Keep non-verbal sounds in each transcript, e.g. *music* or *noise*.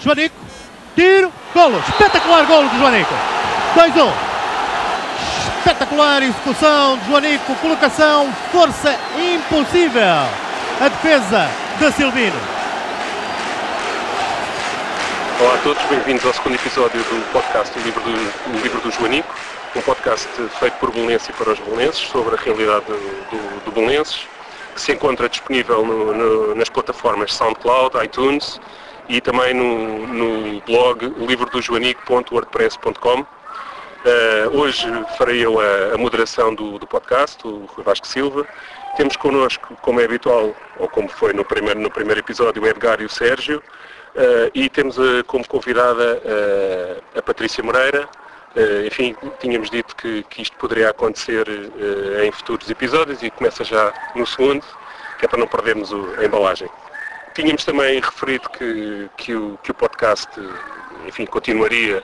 Joanico, tiro, golo, espetacular golo de Joanico. 2-1. Espetacular execução de Joanico, colocação, força impossível. A defesa de Silvino. Olá a todos, bem-vindos ao segundo episódio do podcast O Livro do, o Livro do Joanico, um podcast feito por Belenenses e para os belenenses sobre a realidade do, do, do Belenenses, que se encontra disponível no, no, nas plataformas SoundCloud, iTunes e também no, no blog livrodojoanico.wordpress.com. Uh, hoje farei eu a, a moderação do, do, podcast, o Rui Vasco Silva. Temos connosco, como é habitual, ou como foi no primeiro, no primeiro episódio, o Edgar e o Sérgio. Uh, e temos uh, como convidada a Patrícia Moreira. enfim, tínhamos dito que, que isto poderia acontecer em futuros episódios e começa já no segundo, que é para não perdermos o, a embalagem. Tínhamos também referido que, que, o, que o podcast enfim, continuaria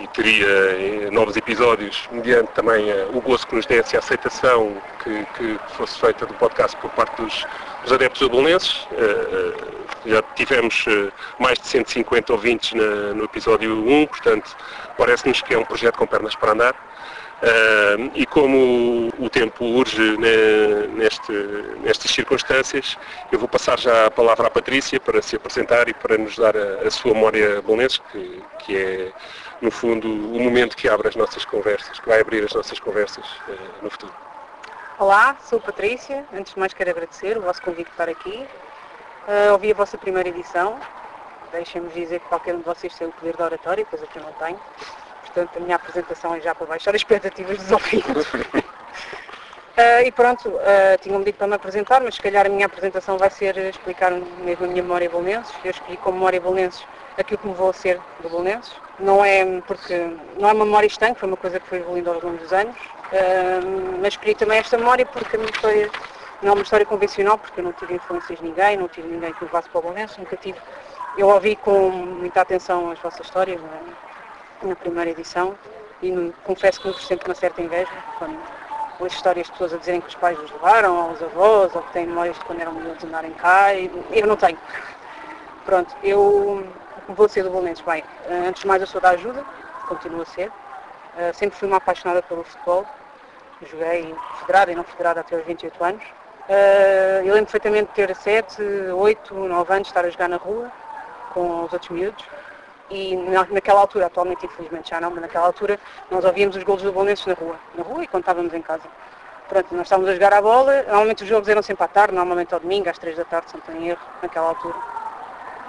e teria eh, novos episódios, mediante também eh, o gozo que nos desse a aceitação que, que fosse feita do podcast por parte dos, dos adeptos abelenenses. Eh, já tivemos mais de 150 ouvintes na, no episódio 1, portanto, parece-nos que é um projeto com pernas para andar. Uh, e como o tempo urge ne, neste, nestas circunstâncias, eu vou passar já a palavra à Patrícia para se apresentar e para nos dar a, a sua memória bolonense, que, que, é, no fundo, o momento que abre as nossas conversas, que vai abrir as nossas conversas uh, no futuro. Olá, sou Patrícia. Antes de mais quero agradecer o vosso convite para aqui. Uh, ouvi a vossa primeira edição. Deixem-me dizer que qualquer um de vocês tem o poder da oratória, coisa que eu não tenho portanto a minha apresentação é já para baixar as expectativas dos ouvintes. uh, e pronto, uh, tinham-me dito para me apresentar, mas se calhar a minha apresentação vai ser explicar mesmo a minha memória Bolonenses. Eu escolhi como memória Bolonenses aquilo que me vou ser do Bolonenses. Não é porque não é uma memória estanque, foi uma coisa que foi evoluindo ao longo dos anos, uh, mas escolhi também esta memória porque a minha história não é uma história convencional, porque eu não tive influências de ninguém, não tive ninguém que me levasse para o Bolonenses, nunca tive. Eu ouvi com muita atenção as vossas histórias? Na primeira edição e confesso que me sempre uma certa inveja quando as histórias de pessoas a dizerem que os pais os levaram, ou os avós, ou que têm memórias de quando eram miúdos andarem cá, e eu não tenho. Pronto, eu vou ser do Bolonenses. Bem, antes de mais eu sou da ajuda, continuo a ser. Eh, sempre fui uma apaixonada pelo futebol. Joguei federada e não federada até aos 28 anos. Eh, eu lembro perfeitamente de ter 7, 8, 9 anos, estar a jogar na rua com os outros miúdos e naquela altura, atualmente infelizmente já não, mas naquela altura nós ouvíamos os golos do Bolonenses na rua, na rua e quando estávamos em casa. Pronto, nós estávamos a jogar a bola, normalmente os jogos eram sempre à tarde, normalmente ao domingo, às três da tarde, se não tenho erro, naquela altura.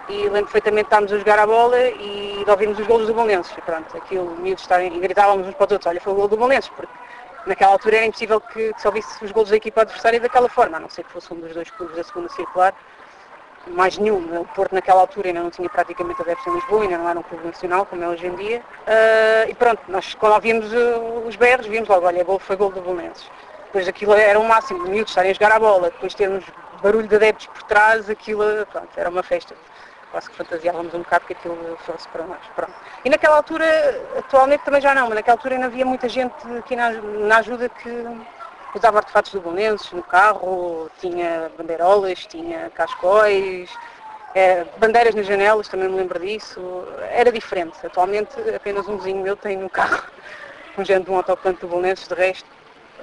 E lembro perfeitamente de estarmos a jogar a bola e de ouvirmos os golos do Bolonenses. Pronto, aquilo, miúdos estarem, e gritávamos uns para os outros, olha, foi o gol do Bolonenses, porque naquela altura era impossível que, que se ouvisse os golos da equipa adversária daquela forma, a não ser que fosse um dos dois clubes da segunda circular, mais nenhum. O Porto naquela altura ainda não tinha praticamente adeptos em Lisboa, ainda não era um clube nacional como é hoje em dia. Uh, e pronto, nós quando ouvimos uh, os berros, vimos logo, olha, gol, foi gol do Belenenses. Depois aquilo era o máximo, de miúdos estarem a jogar a bola, depois termos barulho de adeptos por trás, aquilo pronto, era uma festa. Quase que fantasiávamos um bocado que aquilo fosse para nós. Pronto. E naquela altura, atualmente também já não, mas naquela altura ainda havia muita gente aqui na, na ajuda que usava artefatos do Bolonenses no carro, tinha bandeirolas, tinha cascóis, é, bandeiras nas janelas, também me lembro disso. Era diferente. Atualmente apenas um vizinho meu tem no carro *laughs* um género de um autocante do Bolonenses, de resto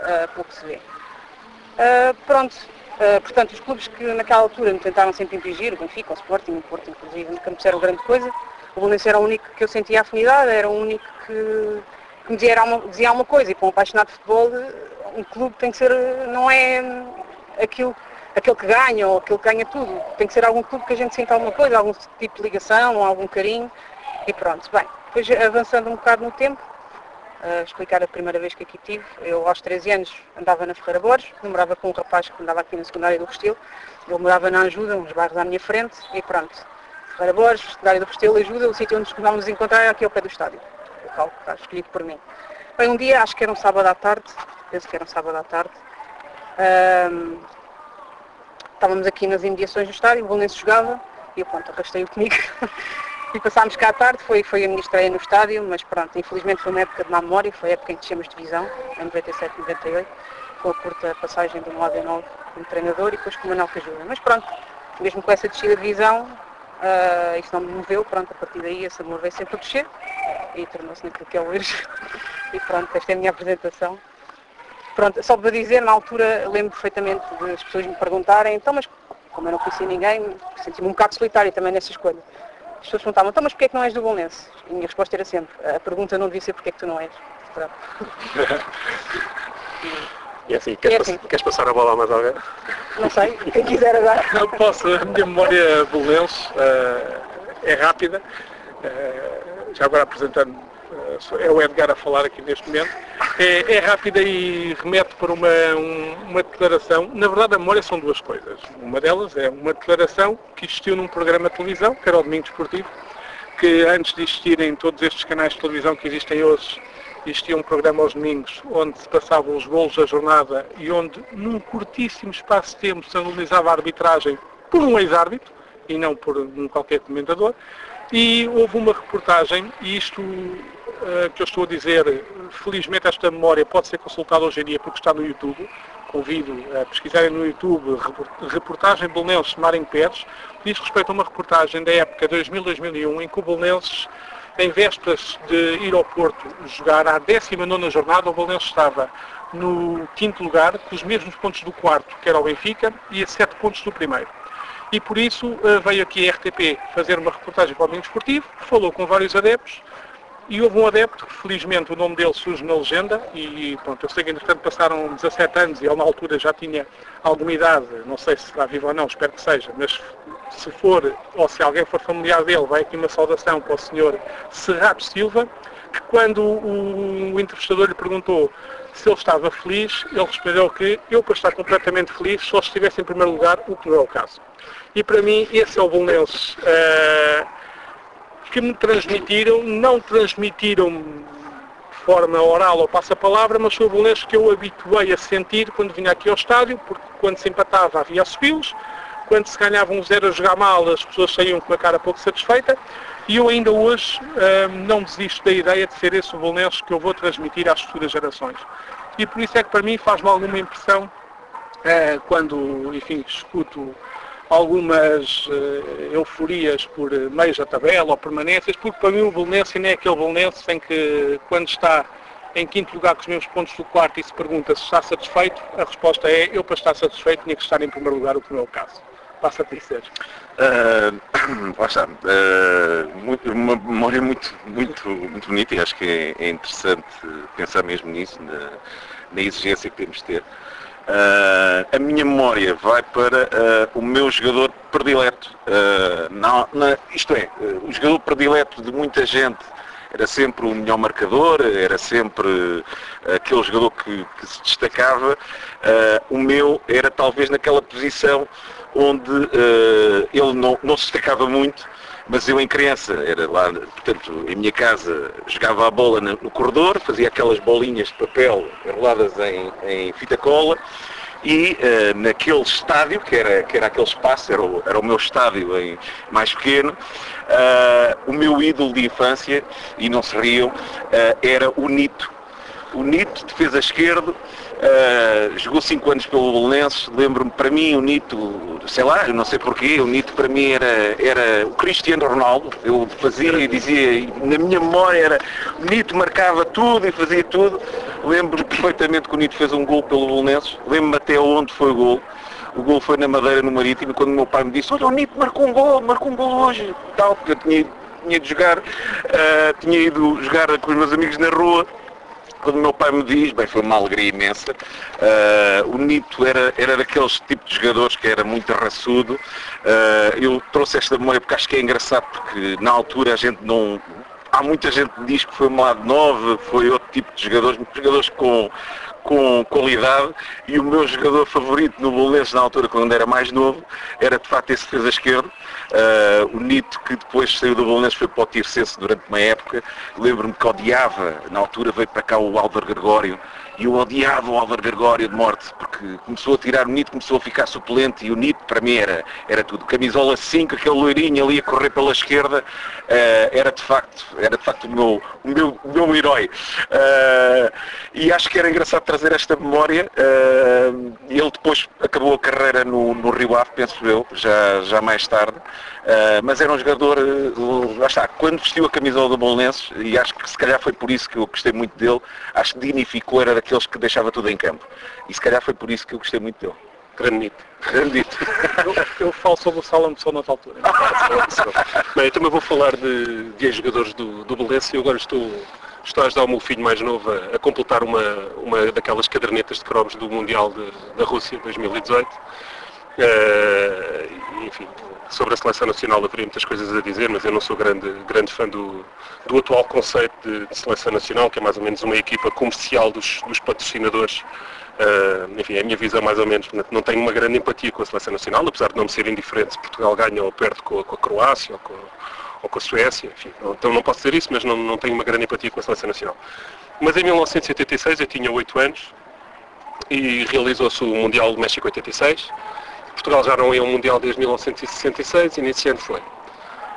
uh, pouco se vê. Uh, pronto, uh, portanto os clubes que naquela altura me tentaram sempre impingir, o Benfica, o Sporting, o Porto inclusive, nunca me disseram grande coisa. O Bolonenses era o único que eu sentia afinidade, era o único que, que me dizia uma, dizia coisa e para um apaixonado de futebol um clube tem que ser, não é aquilo, aquele que ganha ou aquele que ganha tudo. Tem que ser algum clube que a gente sinta alguma coisa, algum tipo de ligação, algum carinho e pronto. Bem, depois avançando um bocado no tempo, uh, explicar a primeira vez que aqui tive, eu aos 13 anos andava na Ferreira Borges, namorava com um rapaz que andava aqui na secundária do Restelo, ele morava na Ajuda, uns bairros à minha frente e pronto. Ferreira Borges, secundária do Restelo, Ajuda, o sítio onde nos costumávamos encontrar era aqui ao pé do estádio, o local que está escolhido por mim. Bem, um dia, acho que era um sábado à tarde, penso que era um sábado à tarde, um, estávamos aqui nas imediações do estádio, o Bolonense jogava, e eu pronto, arrastei-o comigo. *laughs* e passámos cá à tarde, foi, foi a minha estreia no estádio, mas pronto, infelizmente foi uma época de má memória, foi a época em que descemos divisão, em 97, 98, com a curta passagem do 9 9 como treinador e depois com o Manuel Cajuda. Mas pronto, mesmo com essa descida de divisão, Uh, isso não me moveu, pronto, a partir daí esse amor veio sempre a crescer e tornou-se naquilo que é hoje. *laughs* e pronto, esta é a minha apresentação. Pronto, só para dizer, na altura lembro perfeitamente de as pessoas me perguntarem, então mas como eu não conhecia ninguém, senti-me um bocado solitário também nessa escolha. As pessoas perguntavam, então mas porquê é que não és do Bolonense? E a minha resposta era sempre, a pergunta não devia ser porquê é que tu não és. *laughs* E assim, queres, É assim. pass- queres passar a bola a mais alguém? Não sei, quem quiser agora. *laughs* Eu posso, a minha memória bolense eh, é rápida. Eh, já agora apresentando, é o Edgar a falar aqui neste momento. É, é rápida e remete para uma, um- uma declaração. Na verdade, a memória são duas coisas. Uma delas é uma declaração que existiu num programa de televisão, que era o Domingo Esportivo, que antes de existirem todos estes canais de televisão que existem hoje, existia um programa aos domingos onde se passavam os golos da jornada e onde, num curtíssimo espaço de tempo, se analisava a arbitragem por um ex-árbitro e não por um qualquer comentador. E houve uma reportagem, e isto eh, que eu estou a dizer, felizmente esta memória pode ser consultada hoje em dia porque está no YouTube. Convido a pesquisarem no YouTube repor- reportagem Bolonenses Marinho Pérez. Diz respeito a uma reportagem da época 2000-2001 em que o Bolonenses em vésperas de ir ao Porto jogar à 19 jornada, o Bolonenses estava no quinto lugar, com os mesmos pontos do quarto, que era o Benfica, e a sete pontos do primeiro. E por isso eh, veio aqui a RTP fazer uma reportagem para o Domingo Esportivo, falou com vários adeptos, e houve um adepto felizmente o nome dele surge na legenda e pronto, eu sei que entretanto passaram 17 anos e ele na altura já tinha alguma idade, não sei se está vivo ou não, espero que seja, mas se for, ou se alguém for familiar dele, vai aqui uma saudação para o senhor Serrato Silva, que quando o, o entrevistador lhe perguntou se ele estava feliz, ele respondeu que eu para estar completamente feliz só se estivesse em primeiro lugar, o que não é o caso. E para mim esse é o Bolonenses eh, que me transmitiram, não transmitiram de forma oral ou passa-palavra, mas foi o Bolonenses que eu habituei a sentir quando vinha aqui ao estádio, porque quando se empatava havia subilos, quando se ganhava um zero a jogar mal as pessoas saíam com a cara pouco satisfeita, e eu ainda hoje hum, não desisto da ideia de ser esse o Bolonenses que eu vou transmitir às futuras gerações. E por isso é que para mim faz-me alguma impressão eh, quando, enfim, escuto algumas eh, euforias por eh, meios da tabela ou permanências, porque para mim o Bolonense nem é aquele Bolonense em que quando está em quinto lugar com os mesmos pontos do quarto e se pergunta se está satisfeito, a resposta é eu para estar satisfeito tinha que estar em primeiro lugar, o que não é o caso. Passa a *coughs* lá está. Ah, muito- uma memória muito, muito, muito bonita e acho que é, é interessante pensar mesmo nisso, na, na exigência que temos de ter. Ah, a minha memória vai para ah, o meu jogador predileto. Na- na- isto é, o jogador predileto de muita gente era sempre o melhor marcador, era sempre aquele jogador que, que se destacava. O meu era talvez naquela posição onde ele não, não se destacava muito, mas eu em criança, era lá, portanto, em minha casa, jogava a bola no, corredor, fazia aquelas bolinhas de papel enroladas em, em fita cola e eh, naquele estádio, que era, que era aquele espaço, era o, era o meu estádio em, mais pequeno, ah, o meu ídolo de infância, e não se riam, ah, era o Nito. O Nito, defesa esquerdo, ah, jogou 5 anos pelo Belenenses, lembro-me, para mim o Nito, sei lá, eu não sei porquê, o Nito para mim era, era o Cristiano Ronaldo, eu fazia e dizia, na minha memória era, o Nito marcava tudo e fazia tudo, lembro-me perfeitamente que o Nito fez um gol pelo Belenenses, lembro-me até onde foi o gol, o gol foi na Madeira, no Marítimo, quando o meu pai me disse, olha o Nito marcou um gol, marcou um gol hoje, tal, porque eu tinha, tinha de jogar, ah, tinha ido jogar com os meus amigos na rua, quando o meu pai me diz, bem, foi uma alegria imensa, ah, o Nito era, era daqueles tipos de jogadores que era muito raçudo, Ah, eu trouxe esta memória porque acho que é engraçado, porque na altura a gente não... Há muita gente que diz que foi uma lado 9, foi outro tipo de jogadores, jogadores com, com qualidade e o meu jogador favorito no Bolonenses na altura, quando era mais novo, era de facto esse defesa esquerdo. Ah, o Nito, que depois saiu do Bolonenses, foi para o Tircense durante uma época. Lembro-me que odiava, na altura veio para cá o Álvaro Gregório E o Álvaro Gregório de morte, porque começou a tirar o Nito, começou a ficar suplente e o Nito para mim era, era tudo. Camisola 5, aquele loirinho ali a correr pela esquerda, uh, era de facto, era de facto o meu, o meu, o meu herói. Uh, e acho que era engraçado trazer esta memória. Uh, ele depois acabou a carreira no, no Rio Ave, penso eu, já, já mais tarde. Uh, mas era um jogador, uh, lá está, quando vestiu a camisola do Bolonenses, e acho que se calhar foi por isso que eu gostei muito dele, acho que dignificou, era daqueles que deixava tudo em campo. E se calhar foi por isso que eu gostei muito dele. Granito. Granito. eu, eu falo sobre o Salão de Sol noutra altura. *laughs* Bem, eu também vou falar de, de ex-jogadores do, do Belenense e agora estou, estou a ajudar o meu filho mais novo a, a completar uma, uma daquelas cadernetas de cromos do Mundial de, da Rússia 2018. Uh, enfim, sobre a seleção nacional haveria muitas coisas a dizer, mas eu não sou grande, grande fã do, do atual conceito de, de, seleção nacional, que é mais ou menos uma equipa comercial dos, dos patrocinadores. Uh, enfim, é a minha visão mais ou menos. Não tenho uma grande empatia com a seleção nacional, apesar de não me ser indiferente se Portugal ganha ou perde com, com a Croácia ou com, ou com a Suécia. Enfim, não, então não posso dizer isso, mas não, não tenho uma grande empatia com a seleção nacional. Mas em 1986 eu tinha 8 anos e realizou-se o Mundial do México 86 Portugal já não ia ao Mundial desde 1966 e nesse ano foi.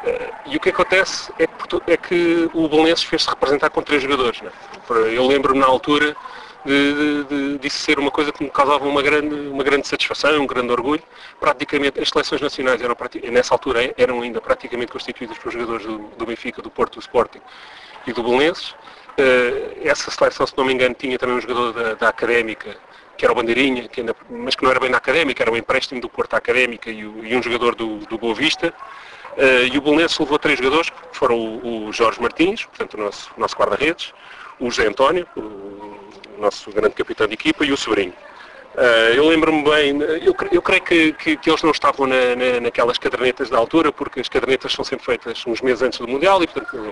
Eh, e o que acontece é que, é que o Belenenses fez-se representar com três jogadores. É? Eu lembro-me na altura de, de, disso ser uma coisa que me causava uma grande, uma grande satisfação, um grande orgulho. Praticamente as seleções nacionais eram, nessa altura eram ainda praticamente constituídas por jogadores do, do Benfica, do Porto, do Sporting e do Belenenses. Eh, essa seleção, se não me engano, tinha também um jogador da, da Académica, que era o Bandeirinha, que ainda, mas que não era bem na Académica, era um empréstimo do Porto Académica e, o, e um jogador do, do Boa Vista. Uh, e o Bolonense levou três jogadores, que foram o, o Jorge Martins, portanto o nosso, nosso guarda-redes, o José António, o nosso grande capitão de equipa, e o Sobrinho. Uh, eu lembro-me bem, eu, eu creio que, que, que, eles não estavam na, na, naquelas cadernetas da altura, porque as cadernetas são sempre feitas uns meses antes do Mundial e, portanto,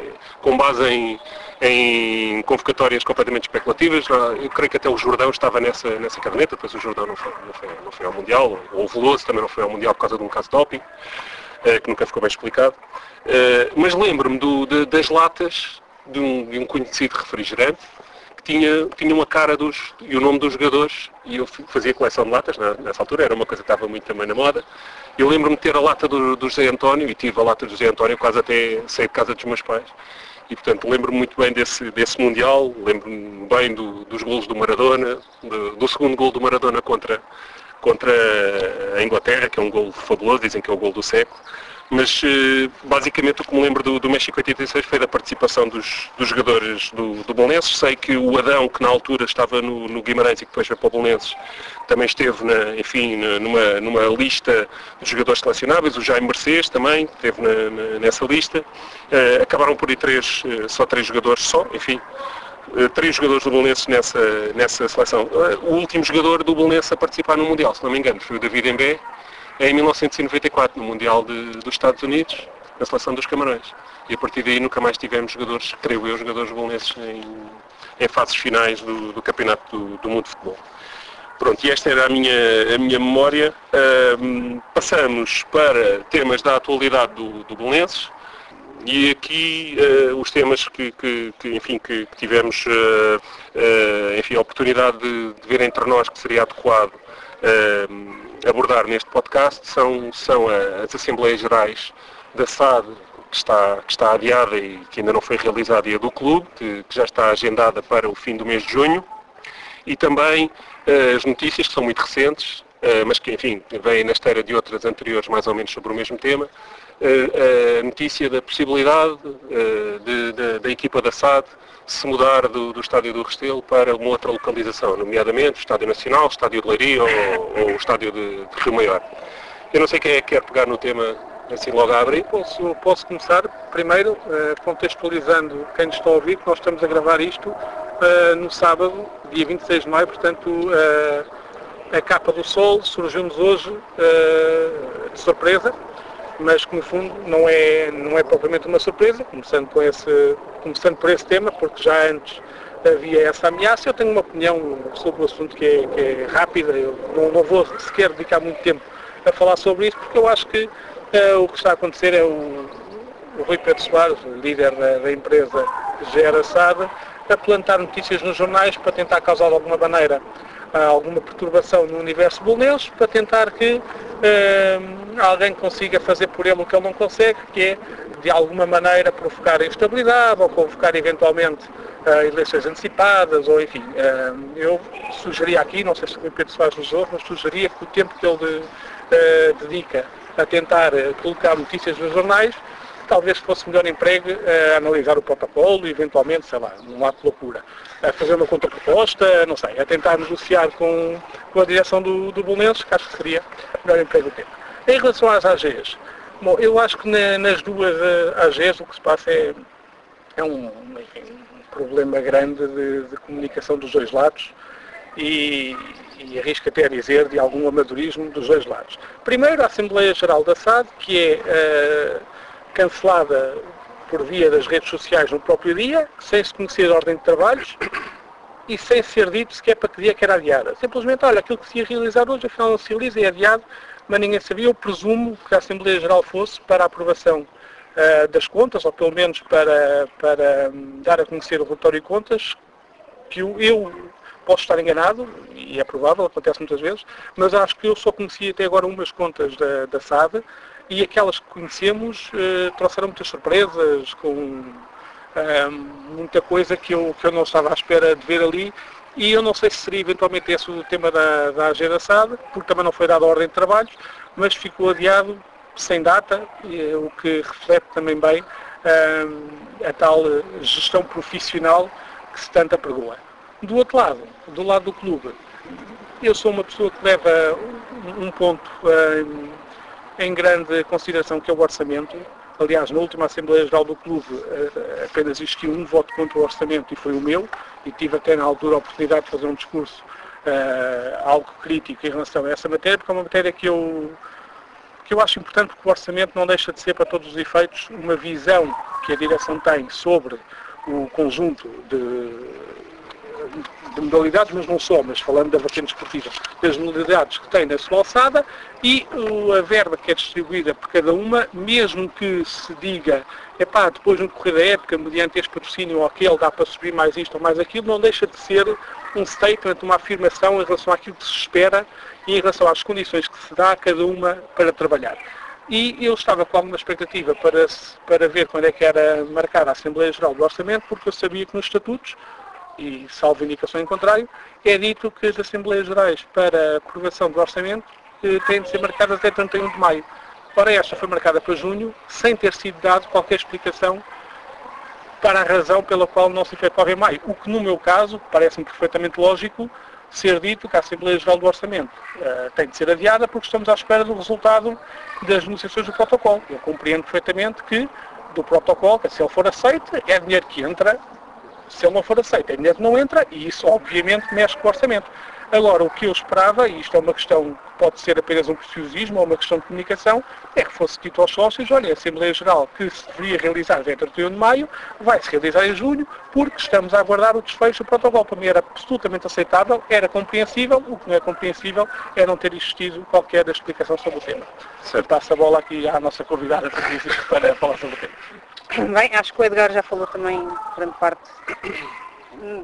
com base em, em convocatórias completamente especulativas. Eu creio que até o Jordão estava nessa, nessa caderneta, depois o Jordão não foi, não foi, não foi ao Mundial, ou o Veloso também não foi ao Mundial por causa de um caso doping, uh, que nunca ficou bem explicado. Uh, mas lembro-me das latas de um, de um conhecido refrigerante, que tinha, tinham a cara dos, e o nome dos jogadores, e eu fazia coleção de latas né, nessa altura, era uma coisa que estava muito também na moda. Eu lembro-me de ter a lata do, do José António, e tive a lata do José António quase até sair de casa dos meus pais. E portanto lembro-me muito bem desse, desse Mundial, lembro-me bem do, dos golos do Maradona, do, do segundo gol do Maradona contra, contra a Inglaterra, que é um gol fabuloso, dizem que é o gol do século mas eh, basicamente o que me lembro do, do México 86 foi da participação dos, dos jogadores do, do Bolonenses. Sei que o Adão, que na altura estava no, no Guimarães e que depois foi para o Bolonenses, também esteve, na, enfim, numa, numa lista de jogadores selecionáveis. O Jaime Mercedes também esteve na, na, nessa lista. Uh, acabaram por ir três, uh, só três jogadores só, enfim. Três jogadores do Bolonenses nessa, nessa seleção. o último jogador do Bolonenses a participar no Mundial, se não me engano, foi o David Embé, em 1994, no Mundial de, dos Estados Unidos, na seleção dos Camarões. E a partir daí nunca mais tivemos jogadores, creio eu, jogadores bolonenses em, em fases finais do, do Campeonato do, do, Mundo de Futebol. Pronto, e esta era a minha, a minha memória. Um, passamos para temas da atualidade do, do. E aqui uh, os temas que, que, que enfim, que, que tivemos uh, uh, enfim, a oportunidade de, de, ver entre nós que seria adequado abordar neste podcast são, são as Assembleias Gerais da SAD, que está, que está adiada e que ainda não foi realizada, e a do Clube, que, que já está agendada para o fim do mês de junho, e também uh, as notícias, que são muito recentes, uh, mas que, enfim, vêm na esteira de outras anteriores mais ou menos sobre o mesmo tema, uh, a notícia da possibilidade de, de, da equipa da SAD se mudar do, do estádio do Restelo para uma outra localização, nomeadamente o Estádio Nacional, o Estádio de Leiria ou, ou o Estádio de, de, Rio Maior. Eu não sei quem é que quer pegar no tema assim logo a abrir. Posso, posso começar primeiro uh, contextualizando quem nos está a ouvir, que nós estamos a gravar isto uh, no sábado, dia 26 de maio, portanto uh, a capa do sol surgiu-nos hoje de surpresa, mas que no fundo não é, não é propriamente uma surpresa, começando, com esse, começando por esse tema, porque já antes havia essa ameaça. Eu tenho uma opinião sobre o assunto que é, que é rápida, eu não, não, vou sequer dedicar muito tempo a falar sobre isso, porque eu acho que uh, o que está a acontecer é o, o Rui Pedro Soares, líder da, da empresa Gera Sada, a plantar notícias nos jornais para tentar causar alguma maneira alguma perturbação no universo bolonês para tentar que alguém consiga fazer por ele o que ele não consegue, que é de alguma maneira provocar instabilidade ou convocar eventualmente uh, eleições antecipadas ou enfim. Uh, eu sugeria aqui, não sei se o Pedro Soares ouve, mas sugeria que o tempo que ele uh, dedica a tentar colocar notícias nos jornais talvez fosse melhor emprego a analisar o protocolo e eventualmente, sei lá, um ato de loucura, a fazer uma contraproposta, não sei, a tentar negociar com, com a direção do, do Bolonenses, que acho que seria melhor emprego do tempo. Em relação às AGs, bom, eu acho que na, nas duas AGs o que se passa é, é um, enfim, um problema grande de, de, comunicação dos dois lados e, e arrisco até a dizer de algum amadorismo dos dois lados. Primeiro, a Assembleia Geral da SAD, que é uh, cancelada por via das redes sociais no próprio dia, sem se conhecer a ordem de trabalhos e sem ser dito sequer para que dia que era adiada. Simplesmente, olha, aquilo que se ia realizar hoje, afinal não se realiza, é adiado, mas ninguém sabia. Eu presumo que a Assembleia Geral fosse para a aprovação uh, das contas, ou pelo menos para, para um, dar a conhecer o relatório de contas, que eu, eu posso estar enganado, e é provável, acontece muitas vezes, mas acho que eu só conheci até agora umas contas da, da SAD, e aquelas que conhecemos uh, trouxeram muitas surpresas, com uh, muita coisa que eu, que eu não estava à espera de ver ali. E eu não sei se seria eventualmente esse o tema da, da agenda SAD, porque também não foi dada ordem de trabalhos, mas ficou adiado sem data, e, o que reflete também bem uh, a tal gestão profissional que se tanto apregoa. Do outro lado, do lado do clube, eu sou uma pessoa que leva um ponto em grande consideração que é o orçamento. Aliás, na última Assembleia Geral do Clube eh, apenas existiu um voto contra o orçamento e foi o meu, e tive até na altura a oportunidade de fazer um discurso uh, algo crítico em relação a essa matéria, porque é uma matéria que eu, que eu acho importante porque o orçamento não deixa de ser, para todos os efeitos, uma visão que a direção tem sobre o conjunto de de modalidades, mas não só, mas falando da vertente esportiva, das modalidades que tem na sua alçada e a verba que é distribuída por cada uma, mesmo que se diga, epá, depois no decorrer da época, mediante este patrocínio ou aquele, dá para subir mais isto ou mais aquilo, não deixa de ser um statement, uma afirmação em relação àquilo que se espera e em relação às condições que se dá a cada uma para trabalhar. E eu estava com alguma expectativa para, para ver quando é que era marcada a Assembleia Geral do Orçamento, porque eu sabia que nos estatutos e salvo indicação em contrário, é dito que as Assembleias Gerais para aprovação do orçamento eh, têm de ser marcadas até 31 de maio. Ora, esta foi marcada para junho, sem ter sido dado qualquer explicação para a razão pela qual não se efetuava em maio. O que, no meu caso, parece-me perfeitamente lógico ser dito que a Assembleia Geral do Orçamento uh, tem de ser adiada porque estamos à espera do resultado das negociações do protocolo. Eu compreendo perfeitamente que do protocolo, que se ele for aceito, é dinheiro que entra se ele não for aceito, é dinheiro não entra e isso obviamente mexe com o orçamento. Agora, o que eu esperava, e isto é uma questão que pode ser apenas um preciosismo ou uma questão de comunicação, é que fosse dito aos sócios, olha, a Assembleia Geral que se deveria realizar até 31 de maio, vai-se realizar em junho, porque estamos a aguardar o desfecho do protocolo. Para mim era absolutamente aceitável, era compreensível, o que não é compreensível é não ter existido qualquer explicação sobre o tema. Certo. Passo a bola aqui à nossa convidada para falar sobre o tema. *coughs* Bem, acho que o Edgar já falou também grande parte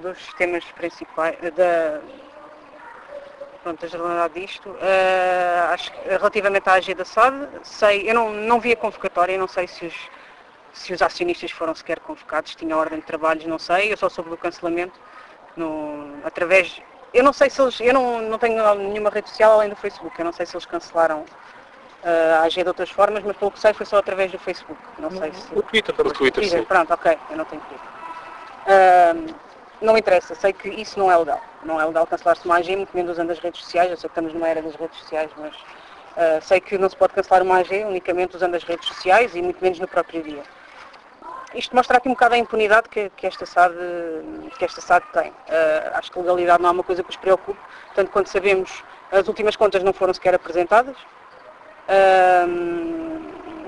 dos temas principais da, pronto, da generalidade disto. Uh, acho que relativamente à AG da SAD, sei, eu não, não vi a convocatória, não sei se os, se os acionistas foram sequer convocados, tinha ordem de trabalhos, não sei, eu só soube do cancelamento no, através. Eu não sei se eles. Eu não, não tenho nenhuma rede social além do Facebook, eu não sei se eles cancelaram uh, agir de outras formas, mas pelo que sei foi só através do Facebook. Não sei se... O Twitter também. O Twitter, Twitter, sim. Pronto, ok, eu não tenho Twitter. Uh, não interessa, sei que isso não é legal. Não é legal cancelar-se uma AG, muito menos usando as redes sociais. Eu sei que estamos numa era das redes sociais, mas uh, sei que não se pode cancelar uma AG unicamente usando as redes sociais e muito menos no próprio dia. Isto mostra aqui um bocado a impunidade que, que esta, SAD, que esta SAD tem. Uh, acho que legalidade não é uma coisa que os preocupe, tanto quanto sabemos, as últimas contas não foram sequer apresentadas,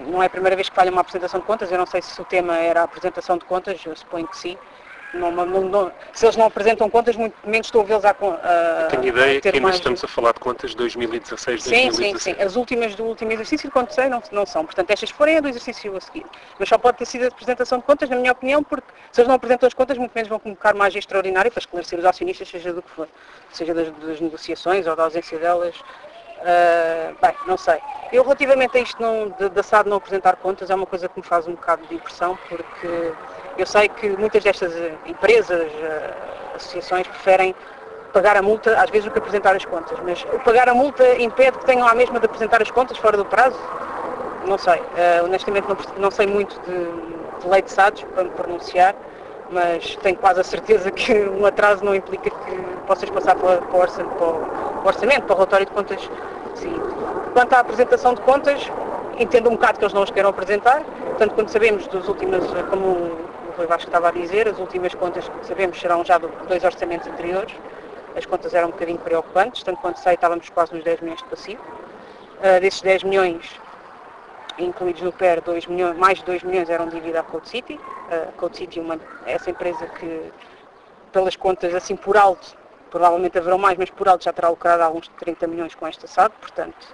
não é a primeira vez que falha uma apresentação de contas, eu não sei se o tema era a apresentação de contas, eu suponho que sim. Não, não, não, se eles não apresentam contas, muito menos estou a vê-los a, a Tenho ideia que ter ainda mais- estamos a falar de contas de 2016, Sim, sim, 2017. sim. As últimas do último exercício, quando sei, não, não são. Portanto, estas forem é do exercício a seguir. Mas só pode ter sido a apresentação de contas, na minha opinião, porque se eles não apresentam as contas, muito menos vão convocar margem extraordinária para esclarecer os acionistas, seja do que for. Seja das, das negociações ou da ausência delas. Ah, bem, não sei. Eu, relativamente a isto não, de- da SAD não apresentar contas, é uma coisa que me faz um bocado de impressão, porque eu sei que muitas destas eh, empresas, eh, associações, preferem pagar a multa, às vezes, do que apresentar as contas. Mas o pagar a multa impede que tenham a mesma de apresentar as contas fora do prazo? Não sei. Eh, honestamente, não, não sei muito de, de lei de SADs para me pronunciar, mas tenho quase a certeza que um atraso não implica que possas passar para, para o orçamento, para o- orçamento, para o relatório de contas seguinte. Quanto à apresentação de contas, entendo um bocado que eles não as queiram apresentar, tanto quando sabemos dos últimos, eh, como o Rui Vasco estava a dizer, as últimas contas que sabemos serão já de dois orçamentos anteriores. As contas eram um bocadinho preocupantes, tanto quanto sei estávamos quase nos 10 milhões de passivo. Ah, desses 10 milhões, incluídos no PER, 2 milhões, mais de 2 milhões eram dívida à Code City. A Code City é uma, é essa empresa que, pelas contas assim por alto, provavelmente haverão mais, mas por alto já terá lucrado alguns de 30 milhões com esta SAD, portanto,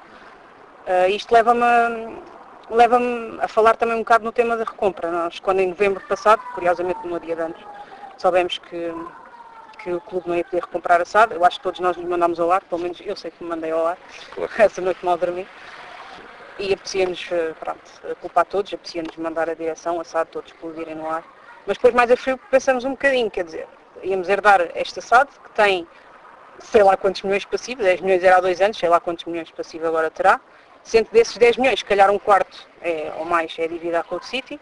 ah, isto leva-me a, leva-me a falar também um bocado no tema da recompra. Nós, quando em novembro passado, curiosamente no dia de anos, soubemos que, que o clube não ia poder recomprar a SAD, eu acho que todos nós nos mandámos ao ar, pelo menos eu sei que me mandei ao ar, Claro. *laughs* essa noite mal dormi. E apetecia-nos, eh, pronto, culpar todos, apetecia-nos mandar a direção, a SAD, todos explodirem no ar. Mas depois mais a frio pensamos um bocadinho, quer dizer, íamos herdar esta SAD, que tem sei lá quantos milhões de passivo, 10 milhões era há dois anos, sei lá quantos milhões de passivo agora terá, sendo desses 10 milhões, se calhar um quarto é, ou mais é dívida à Code City,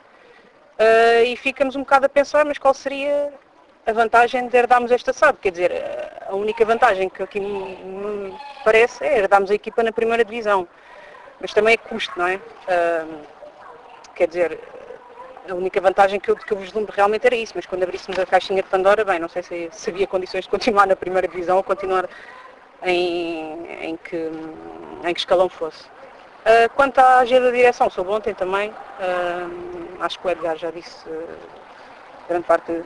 Ah, e ficamos um bocado a pensar, mas qual seria a vantagem de herdarmos esta SAD? Quer dizer, eh, a única vantagem que aqui me parece é herdarmos a equipa na primeira divisão, mas também é custo, não é? Ah, quer dizer, a única vantagem que eu, que eu vislumbro realmente era isso, mas quando abríssemos a caixinha de Pandora, bem, não sei se, se havia condições de continuar na primeira divisão ou continuar em, em, que, em que escalão fosse. Ah, quanto à agenda da direção, soube ontem também, ah, acho que o Edgar já disse ah, grande parte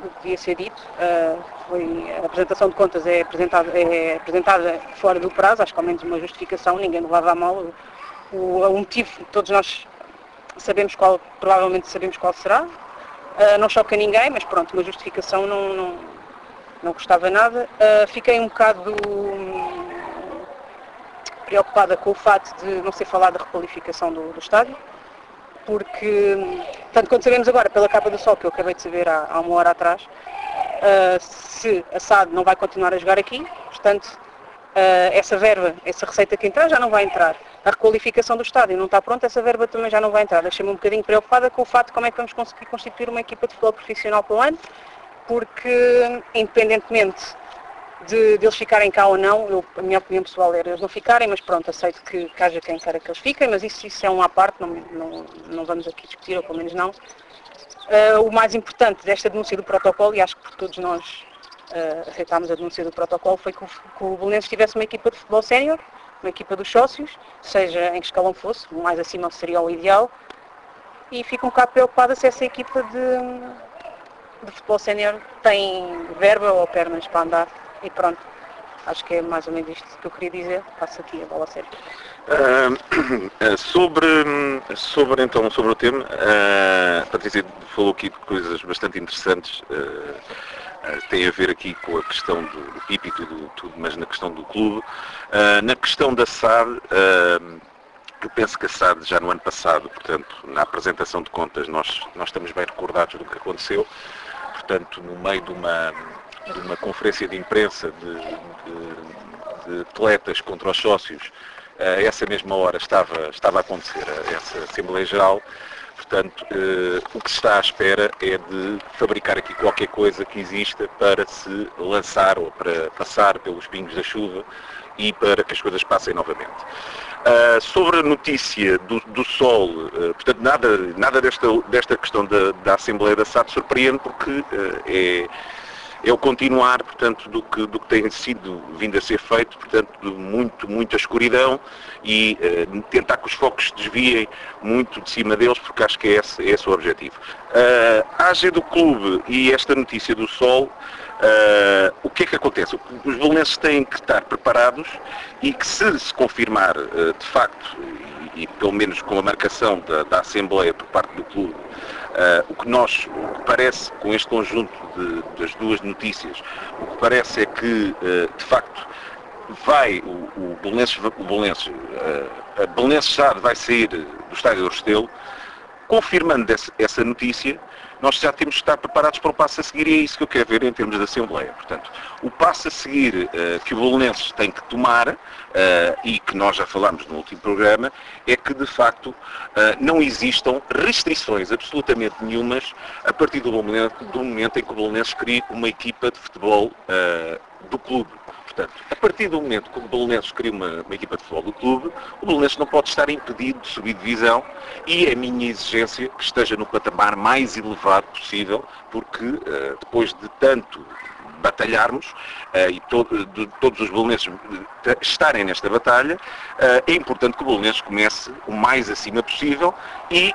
do que devia ser dito. Ah, foi, a apresentação de contas é apresentada, é apresentada fora do prazo, acho que ao menos uma justificação, ninguém levava a mal. O, o, motivo, todos nós sabemos qual, provavelmente sabemos qual será. Ah, não choca ninguém, mas pronto, uma justificação não, não, não custava nada. Ah, fiquei um bocado hum, preocupada com o facto de não ser falado da requalificação do, do estádio, porque, tanto quanto sabemos agora, pela capa do sol, que eu acabei de saber há, há uma hora atrás, ah, se a SAD não vai continuar a jogar aqui, portanto, ah, essa verba, essa receita que entrar já não vai entrar. A requalificação do estádio não está pronta, essa verba também já não vai entrar. Deixa-me um bocadinho preocupada com o facto de como é que vamos conseguir constituir uma equipa de futebol profissional para o ano, porque independentemente de, de eles ficarem cá ou não, eu- a minha opinião pessoal era eles não ficarem, mas pronto, aceito que, que haja quem queira que eles fiquem, mas isso, isso é um à parte, não, não, não vamos aqui discutir, ou pelo menos não. Ah, o mais importante desta denúncia do protocolo, e acho que por todos nós ah, aceitámos a denúncia do protocolo, foi que o, que o tivesse uma equipa de futebol sénior, uma equipa dos sócios, seja em que escalão fosse, mais acima seria o ideal, e fico um bocado preocupada se essa equipa de, de futebol sénior tem verba ou pernas para andar, e pronto. Acho que é mais ou menos isto que eu queria dizer. Passo aqui a bola a sério. Ah, *clears throat* sobre, sobre então sobre o tema, a Patrícia falou aqui de coisas bastante interessantes. ah, tem a ver aqui com a questão do, do e tudo, tudo, mas na questão do clube. Na questão da SAD, eu penso que a SAD já no ano passado, portanto, na apresentação de contas, nós, nós estamos bem recordados do que aconteceu. Portanto, no meio de uma, uma conferência de imprensa de, de- de atletas contra os sócios, a essa mesma hora estava, estava a acontecer a- essa Assembleia Geral. Portanto, eh, o que se está à espera é de fabricar aqui qualquer coisa que exista para se lançar ou para passar pelos pingos da chuva e para que as coisas passem novamente. Ah, sobre a notícia do, do Sol, ah, portanto, nada, nada desta, desta questão da, da Assembleia da SAD surpreende porque ah, é, é o continuar, portanto, do que, do que tem sido vindo a ser feito, portanto, de muito, muita escuridão e uh, tentar que os focos desviem muito de cima deles, porque acho que é esse, é esse o objetivo. Uh, a AG do clube e esta notícia do Sol, uh, o que é que acontece? Os belenenses têm que estar preparados e que se se confirmar de facto, e, e, pelo menos com a marcação da, da Assembleia por parte do clube, o que nós, o que parece com este conjunto de, das duas notícias, o que parece é que, uh, de facto, vai, o, o Belenenses, o Belenenses, uh, vai sair do estádio do Restelo, confirmando essa notícia, nós já temos que estar preparados para o passo a seguir e é isso que eu quero ver em termos de Assembleia. Portanto, o passo a seguir uh, que o Bolonenses tem que tomar, uh, e que nós já falámos no último programa, é que de facto uh, não existam restrições absolutamente nenhumas a partir do momento, do momento em que o Bolonenses cria uma equipa de futebol do clube. Portanto, a partir do momento que o Belenenses cria uma, uma, equipa de futebol do clube, o Belenenses não pode estar impedido de subir divisão e é a minha exigência que esteja no patamar mais elevado possível, porque uh, depois de tanto batalharmos uh, e de, todos os belenenses eh, estarem nesta batalha, uh, é importante que o Belenenses comece o mais acima possível e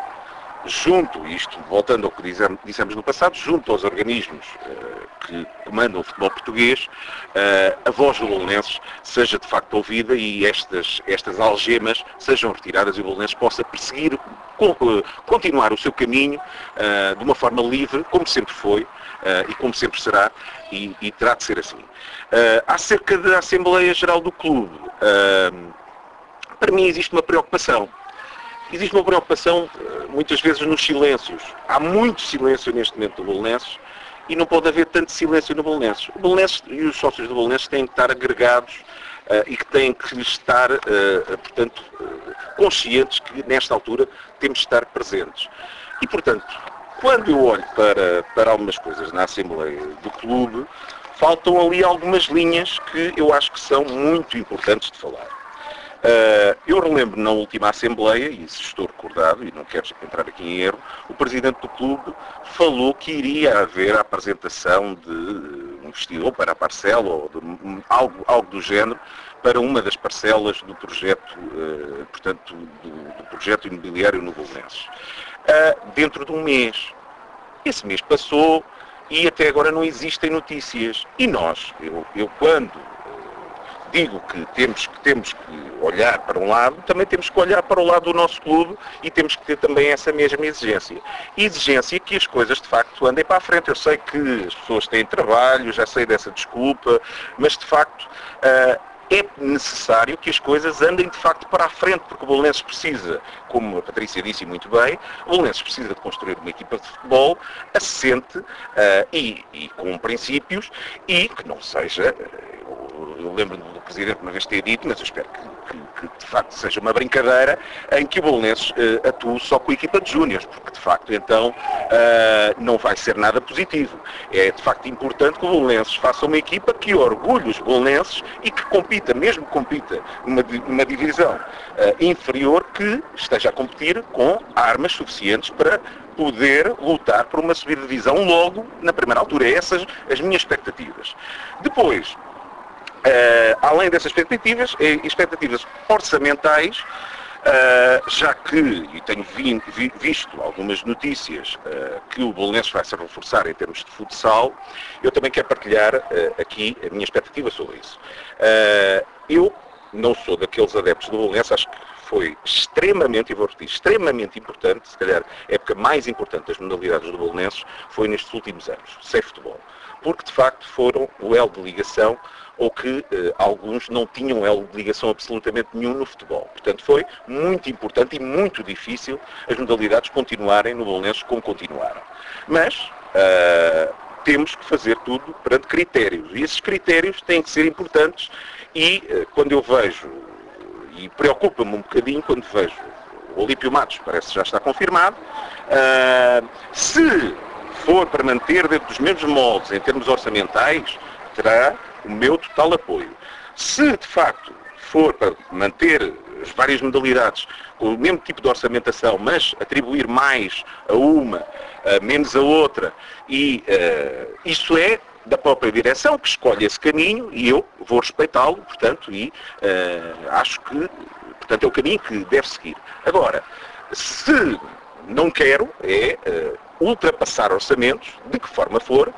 junto, isto voltando ao que dissemos no passado, junto aos organismos uh, que comandam o futebol português, uh, a voz do Bolonenses seja de facto ouvida e estas, estas algemas sejam retiradas e o Bolonenses possa perseguir, com, uh, continuar o seu caminho de uma forma livre, como sempre foi e como sempre será, e, e terá de ser assim. acerca da Assembleia Geral do Clube, para mim existe uma preocupação existe uma preocupação eh, muitas vezes nos silêncios. Há muito silêncio neste momento do Belenenses e não pode haver tanto silêncio no Belenenses. O Belenenses e os sócios do Belenenses têm que estar agregados uh, e que têm que estar, uh, portanto, uh, conscientes que nesta altura temos de estar presentes. E, portanto, quando eu olho para, para algumas coisas na Assembleia do Clube, faltam ali algumas linhas que eu acho que são muito importantes de falar. Uh, eu relembro na última Assembleia, e se estou recordado, e não quero entrar aqui em erro, o Presidente do Clube falou que iria haver a apresentação de um vestidor para a parcela, ou de, algo, algo do género, para uma das parcelas do projeto, uh, portanto, do, do, projeto imobiliário no Bolonenses. Uh, dentro de um mês. Esse mês passou e até agora não existem notícias. E nós, eu, eu quando digo que temos, que temos que olhar para um lado, também temos que olhar para o lado do nosso clube e temos que ter também essa mesma exigência. Exigência que as coisas de facto andem para a frente. Eu sei que as pessoas têm trabalho, já sei dessa desculpa, mas de facto uh, é necessário que as coisas andem de facto para a frente, porque o Bolonenses precisa, como a Patrícia disse muito bem, o Bolonenses precisa de construir uma equipa de futebol assente uh, e, e, com princípios e que não seja eu lembro do Presidente uma vez ter dito, mas eu espero que, que, que de facto seja uma brincadeira, em que o Bolonenses uh, atue só com a equipa de júniores, porque de facto então uh, não vai ser nada positivo. É de facto importante que o Bolonenses faça uma equipa que orgulhe os bolonenses e que compita, mesmo que compita numa, numa divisão uh, inferior, que esteja a competir com armas suficientes para poder lutar por uma subida de divisão logo na primeira altura. Essas as minhas expectativas. Depois, Uh, além dessas expectativas, eh, expectativas orçamentais, uh, já que, e tenho vi, vi, visto algumas notícias uh, que o Bolonenses vai se reforçar em termos de futsal, eu também quero partilhar aqui a minha expectativa sobre isso. eu não sou daqueles adeptos do Bolonenses, acho que foi extremamente, e vou repetir, extremamente importante, se calhar a época mais importante das modalidades do Bolonenses foi nestes últimos anos, sem futebol. Porque de facto foram o elo de ligação ou que eh, alguns não tinham ligação absolutamente nenhum no futebol. Portanto, foi muito importante e muito difícil as modalidades continuarem no Bolonenses como continuaram. Mas uh, temos que fazer tudo perante critérios. E esses critérios têm que ser importantes e uh, quando eu vejo, e preocupa-me um bocadinho quando vejo o Olímpio Matos, parece que já está confirmado, uh, se for para manter dentro dos mesmos moldes em termos orçamentais, terá o meu total apoio. Se de facto for para manter as várias modalidades com o mesmo tipo de orçamentação, mas atribuir mais a uma, menos a outra, e uh, isso é da própria direção que escolhe esse caminho e eu vou respeitá-lo, portanto, e uh, acho que portanto, é o caminho que deve seguir. Agora, se não quero é uh, ultrapassar orçamentos, de que forma for,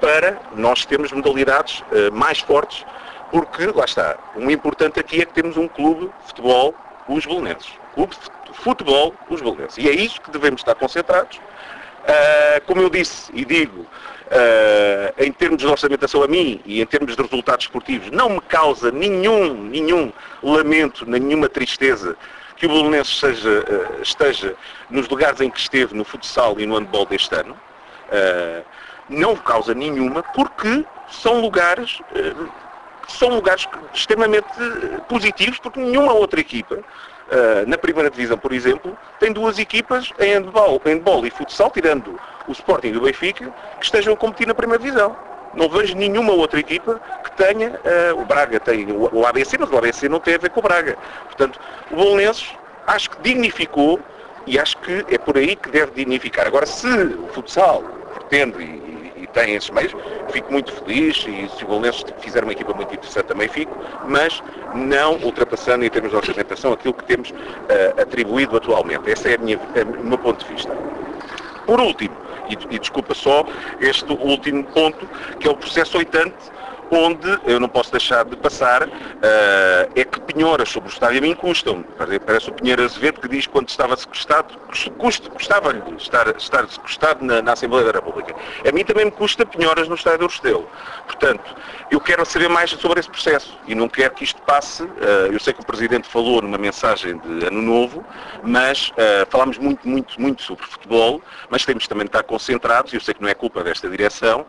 para nós termos modalidades mais fortes, porque, lá está, o importante aqui é que temos um clube de futebol, os Belenenses. Clube de futebol, os Belenenses. E é isso que devemos estar concentrados. Uh, como eu disse e digo, uh, em termos de orçamentação a mim e em termos de resultados esportivos, não me causa nenhum, nenhum lamento, nenhuma tristeza que o Bolonense seja, uh, esteja nos lugares em que esteve no futsal e no handball deste ano. Não causa nenhuma, porque são lugares são lugares extremamente positivos, porque nenhuma outra equipa Uh, na primeira divisão, por exemplo, tem duas equipas em handball, handball e futsal, tirando o Sporting e o Benfica, que estejam a competir na primeira divisão. Não vejo nenhuma outra equipa que tenha, o Braga tem o, ABC, mas o ABC não tem a ver com o Braga. Portanto, o Bolonenses acho que dignificou e acho que é por aí que deve dignificar. Agora, se o futsal pretende tem esses meios, fico muito feliz e se o Bolonenses fizer uma equipa muito interessante também fico, mas não ultrapassando em termos de orçamentação aquilo que temos uh, atribuído atualmente. Esse é a minha, a, o meu ponto de vista. Por último, e, e desculpa só este último ponto, que é o processo oitante, onde eu não posso deixar de passar, uh, é que penhoras sobre o estádio a mim custam. Parece o Pinheiro Azevedo que diz quando estava sequestrado, custava-lhe estar, estar sequestrado na, na, Assembleia da República. A mim também me custa penhoras no estádio do Restelo. Portanto, eu quero saber mais sobre esse processo e não quero que isto passe. Uh, eu sei que o Presidente falou numa mensagem de Ano Novo, mas uh, falámos muito, muito, muito sobre futebol, mas temos também de estar concentrados, e eu sei que não é culpa desta direção,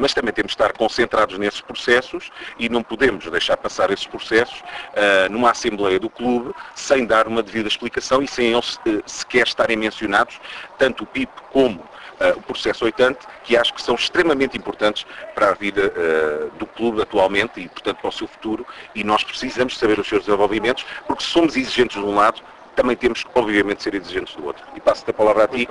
mas também temos de estar concentrados nesses processos e não podemos deixar passar esses processos uh, numa Assembleia do Clube sem dar uma devida explicação e sem eles uh, sequer estarem mencionados, tanto o PIP como Uh, o processo 80, que acho que são extremamente importantes para a vida uh, do clube atualmente e, portanto, para o seu futuro. E nós precisamos saber os seus desenvolvimentos, porque se somos exigentes de um lado, também temos que, obviamente, ser exigentes do outro. E passo-te a palavra a ti.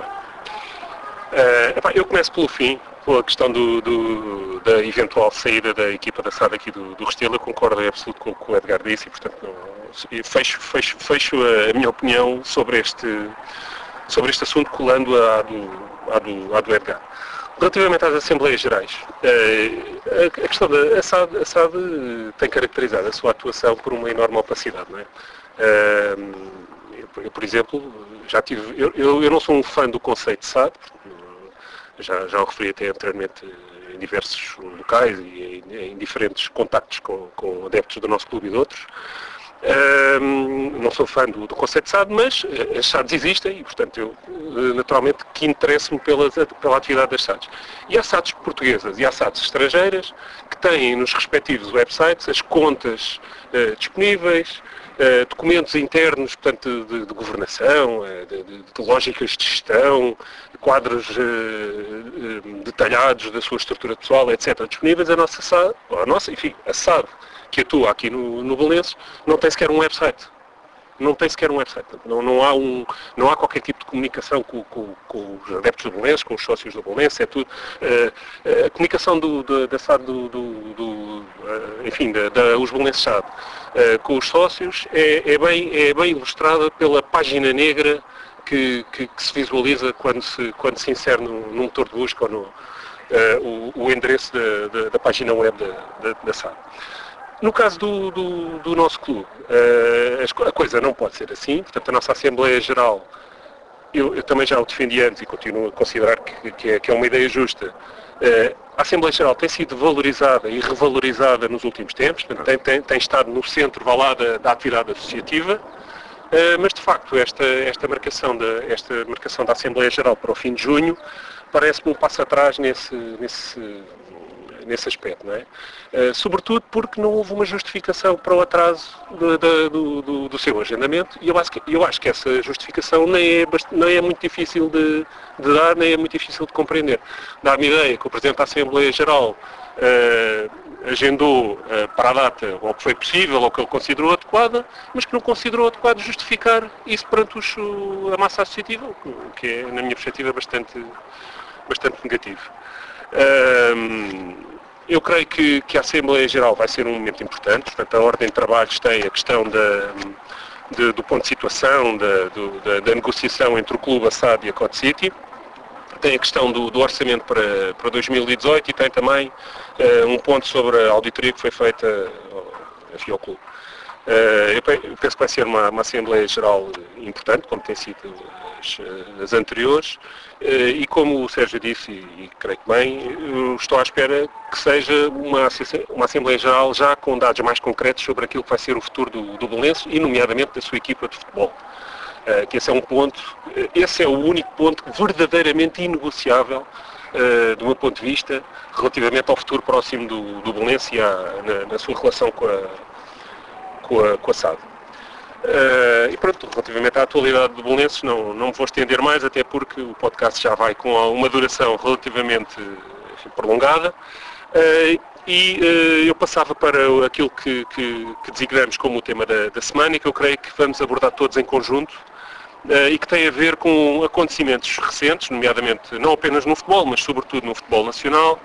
Uh, eu começo pelo fim a questão do, do, da eventual saída da equipa da SAD aqui do, do Restelo, eu concordo em absoluto com o que o Edgar disse e, portanto, fecho, fecho, fecho a, minha opinião sobre este, sobre este assunto, colando a do, a do, a do Edgar. Relativamente às Assembleias Gerais, eh, a questão da a SAD, a SAD tem caracterizado a sua atuação por uma enorme opacidade. Não é? Eu, por exemplo, já tive. Eu, eu, eu, não sou um fã do conceito de SAD, já, já o referi até anteriormente em diversos locais e em, em diferentes contactos com, com, adeptos do nosso clube e de outros. Um, não sou fã do, do conceito de SAD, mas eh, as SADs existem e, portanto, eu eh, naturalmente que interesso-me pela, pela atividade das SADs. E há SADs portuguesas e há SADs estrangeiras que têm nos respectivos websites as contas uh, disponíveis, Uh, documentos internos, portanto, de, de governação, uh, de, de, de, lógicas de gestão, quadros uh, detalhados da sua estrutura pessoal, etc., disponíveis. A nossa SAD, a nossa, enfim, a SAD, que atua aqui no, no Belenço, não tem sequer um website não tem sequer um website. Não, não, há, um, não há qualquer tipo de comunicação com, com, com os adeptos do Bolense, com os sócios do Bolense, é tudo. Uh, a comunicação do, do, da SAD, do, do, do uh, enfim, da, da, os Bolenses SAD uh, com os sócios é, é, bem, é bem ilustrada pela página negra que, que, que, se visualiza quando se, quando se insere no, no motor de busca ou no, o, o, endereço da, da, da, página web da, da, da SAD. No caso do, do, do nosso clube, uh, a coisa não pode ser assim, portanto a nossa Assembleia Geral, eu, eu também já o defendi antes e continuo a considerar que, que, é, que é, uma ideia justa. Uh, a Assembleia Geral tem sido valorizada e revalorizada nos últimos tempos, tem, tem, tem, estado no centro lá, da, da atividade associativa, uh, mas de facto esta, esta, marcação da, esta marcação da Assembleia Geral para o fim de junho parece-me um passo atrás nesse, nesse nesse aspecto, não é? Uh, sobretudo porque não houve uma justificação para o atraso de, do, do, do, seu agendamento e eu acho que, eu acho que essa justificação nem é, nem é muito difícil de, de dar, nem é muito difícil de compreender. Dá-me ideia que o Presidente da Assembleia Geral uh, agendou uh, para a data ou que foi possível ou que ele considerou adequada, mas que não considerou adequado justificar isso perante os, a massa associativa, o que é, na minha perspectiva, bastante, bastante negativo. Eu creio que, que a Assembleia Geral vai ser um momento importante, portanto a Ordem de Trabalhos tem a questão da, de, do ponto de situação, da, do, da, da, negociação entre o Clube Assad e a Code City, tem a questão do, do, orçamento para, para 2018 e tem também uh, um ponto sobre a auditoria que foi feita enfim, ao clube. Uh, eu penso que vai ser uma, uma Assembleia Geral importante, como tem sido as, as anteriores, eh, e como o Sérgio disse, e creio que bem, estou à espera que seja uma, uma Assembleia Geral já com dados mais concretos sobre aquilo que vai ser o futuro do, do e, nomeadamente, da sua equipa de futebol. Uh, que esse é um ponto, eh, esse é o único ponto verdadeiramente inegociável, do meu ponto de vista, relativamente ao futuro próximo do, do e à, na, na, sua relação com a, com a, com a SAD. Uh, e pronto, relativamente à atualidade do Belenenses, não, não me vou estender mais, até porque o podcast já vai com uma duração relativamente enfim, prolongada. Uh, e uh, eu passava para aquilo que, que, que, designamos como o tema da, da, semana e que eu creio que vamos abordar todos em conjunto e que tem a ver com acontecimentos recentes, nomeadamente não apenas no futebol, mas sobretudo no futebol nacional,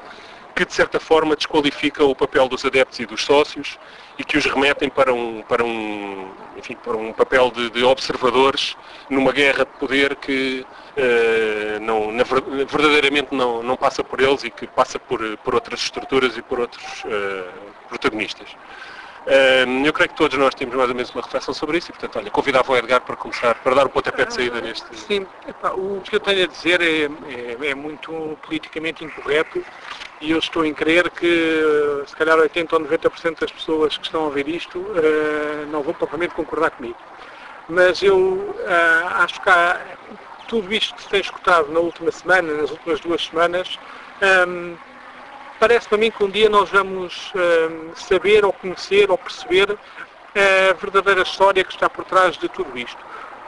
que de certa forma desqualificam o papel dos adeptos e dos sócios e que os remetem para um, para um, enfim, para um papel de, de observadores numa guerra de poder que uh, não, na, verdadeiramente não, não passa por eles e que passa por, por outras estruturas e por outros uh, protagonistas. Eu creio que todos nós temos mais ou menos uma reflexão sobre isso e, portanto, olha, convidava o Edgar para começar, para dar o pontapé de saída neste... Sim, o que eu tenho a dizer é, é, é muito politicamente incorreto e eu estou em crer que se calhar 80 ou 90% das pessoas que estão a ver isto uh, não vão propriamente concordar comigo. Mas eu uh, acho que há, tudo isto que se tem escutado na última semana, nas últimas duas semanas, um, parece para mim que um dia nós vamos um, saber ou conhecer ou perceber a verdadeira história que está por trás de tudo isto.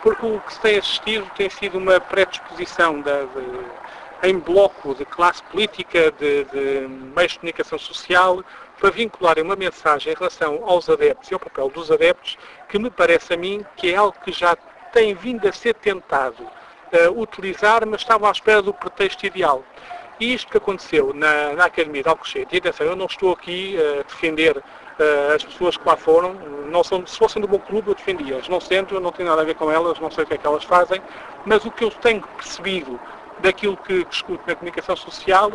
Porque o que se tem assistido tem sido uma predisposição da, de, em bloco de classe política, de, de meios de comunicação social, para vincularem uma mensagem em relação aos adeptos e ao papel dos adeptos, que me parece a mim que é algo que já tem vindo a ser tentado uh, utilizar, mas estava à espera do pretexto ideal. Isto que aconteceu na, na Academia de Alcochete, e atenção, eu não estou aqui uh, a defender uh, as pessoas que lá foram, não são, se fossem do bom clube eu defendia-as, não sendo, eu não tenho nada a ver com elas, não sei o que é que elas fazem, mas o que eu tenho percebido daquilo que discute na comunicação social,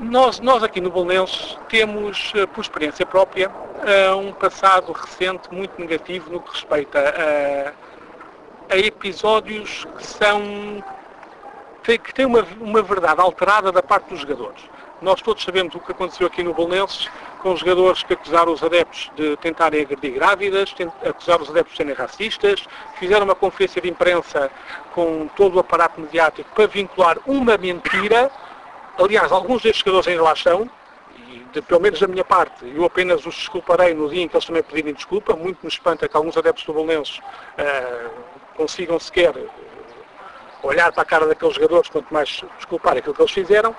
nós, nós aqui no Bolonenses temos, eh, por experiência própria, eh, um passado recente muito negativo no que respeita a, a episódios que são que têm uma, uma verdade alterada da parte dos jogadores. Nós todos sabemos o que aconteceu aqui no Bolonenses, com jogadores que acusaram os adeptos de tentarem agredir grávidas, acusaram os adeptos de serem racistas, fizeram uma conferência de imprensa com todo o aparato mediático para vincular uma mentira. Aliás, alguns destes jogadores ainda lá estão, e de, pelo menos da minha parte, eu apenas os desculparei no dia em que eles também pedirem desculpa. Muito me espanta que alguns adeptos do Bolonenses uh, consigam sequer olhar para a cara daqueles jogadores, quanto mais desculpar aquilo que eles fizeram.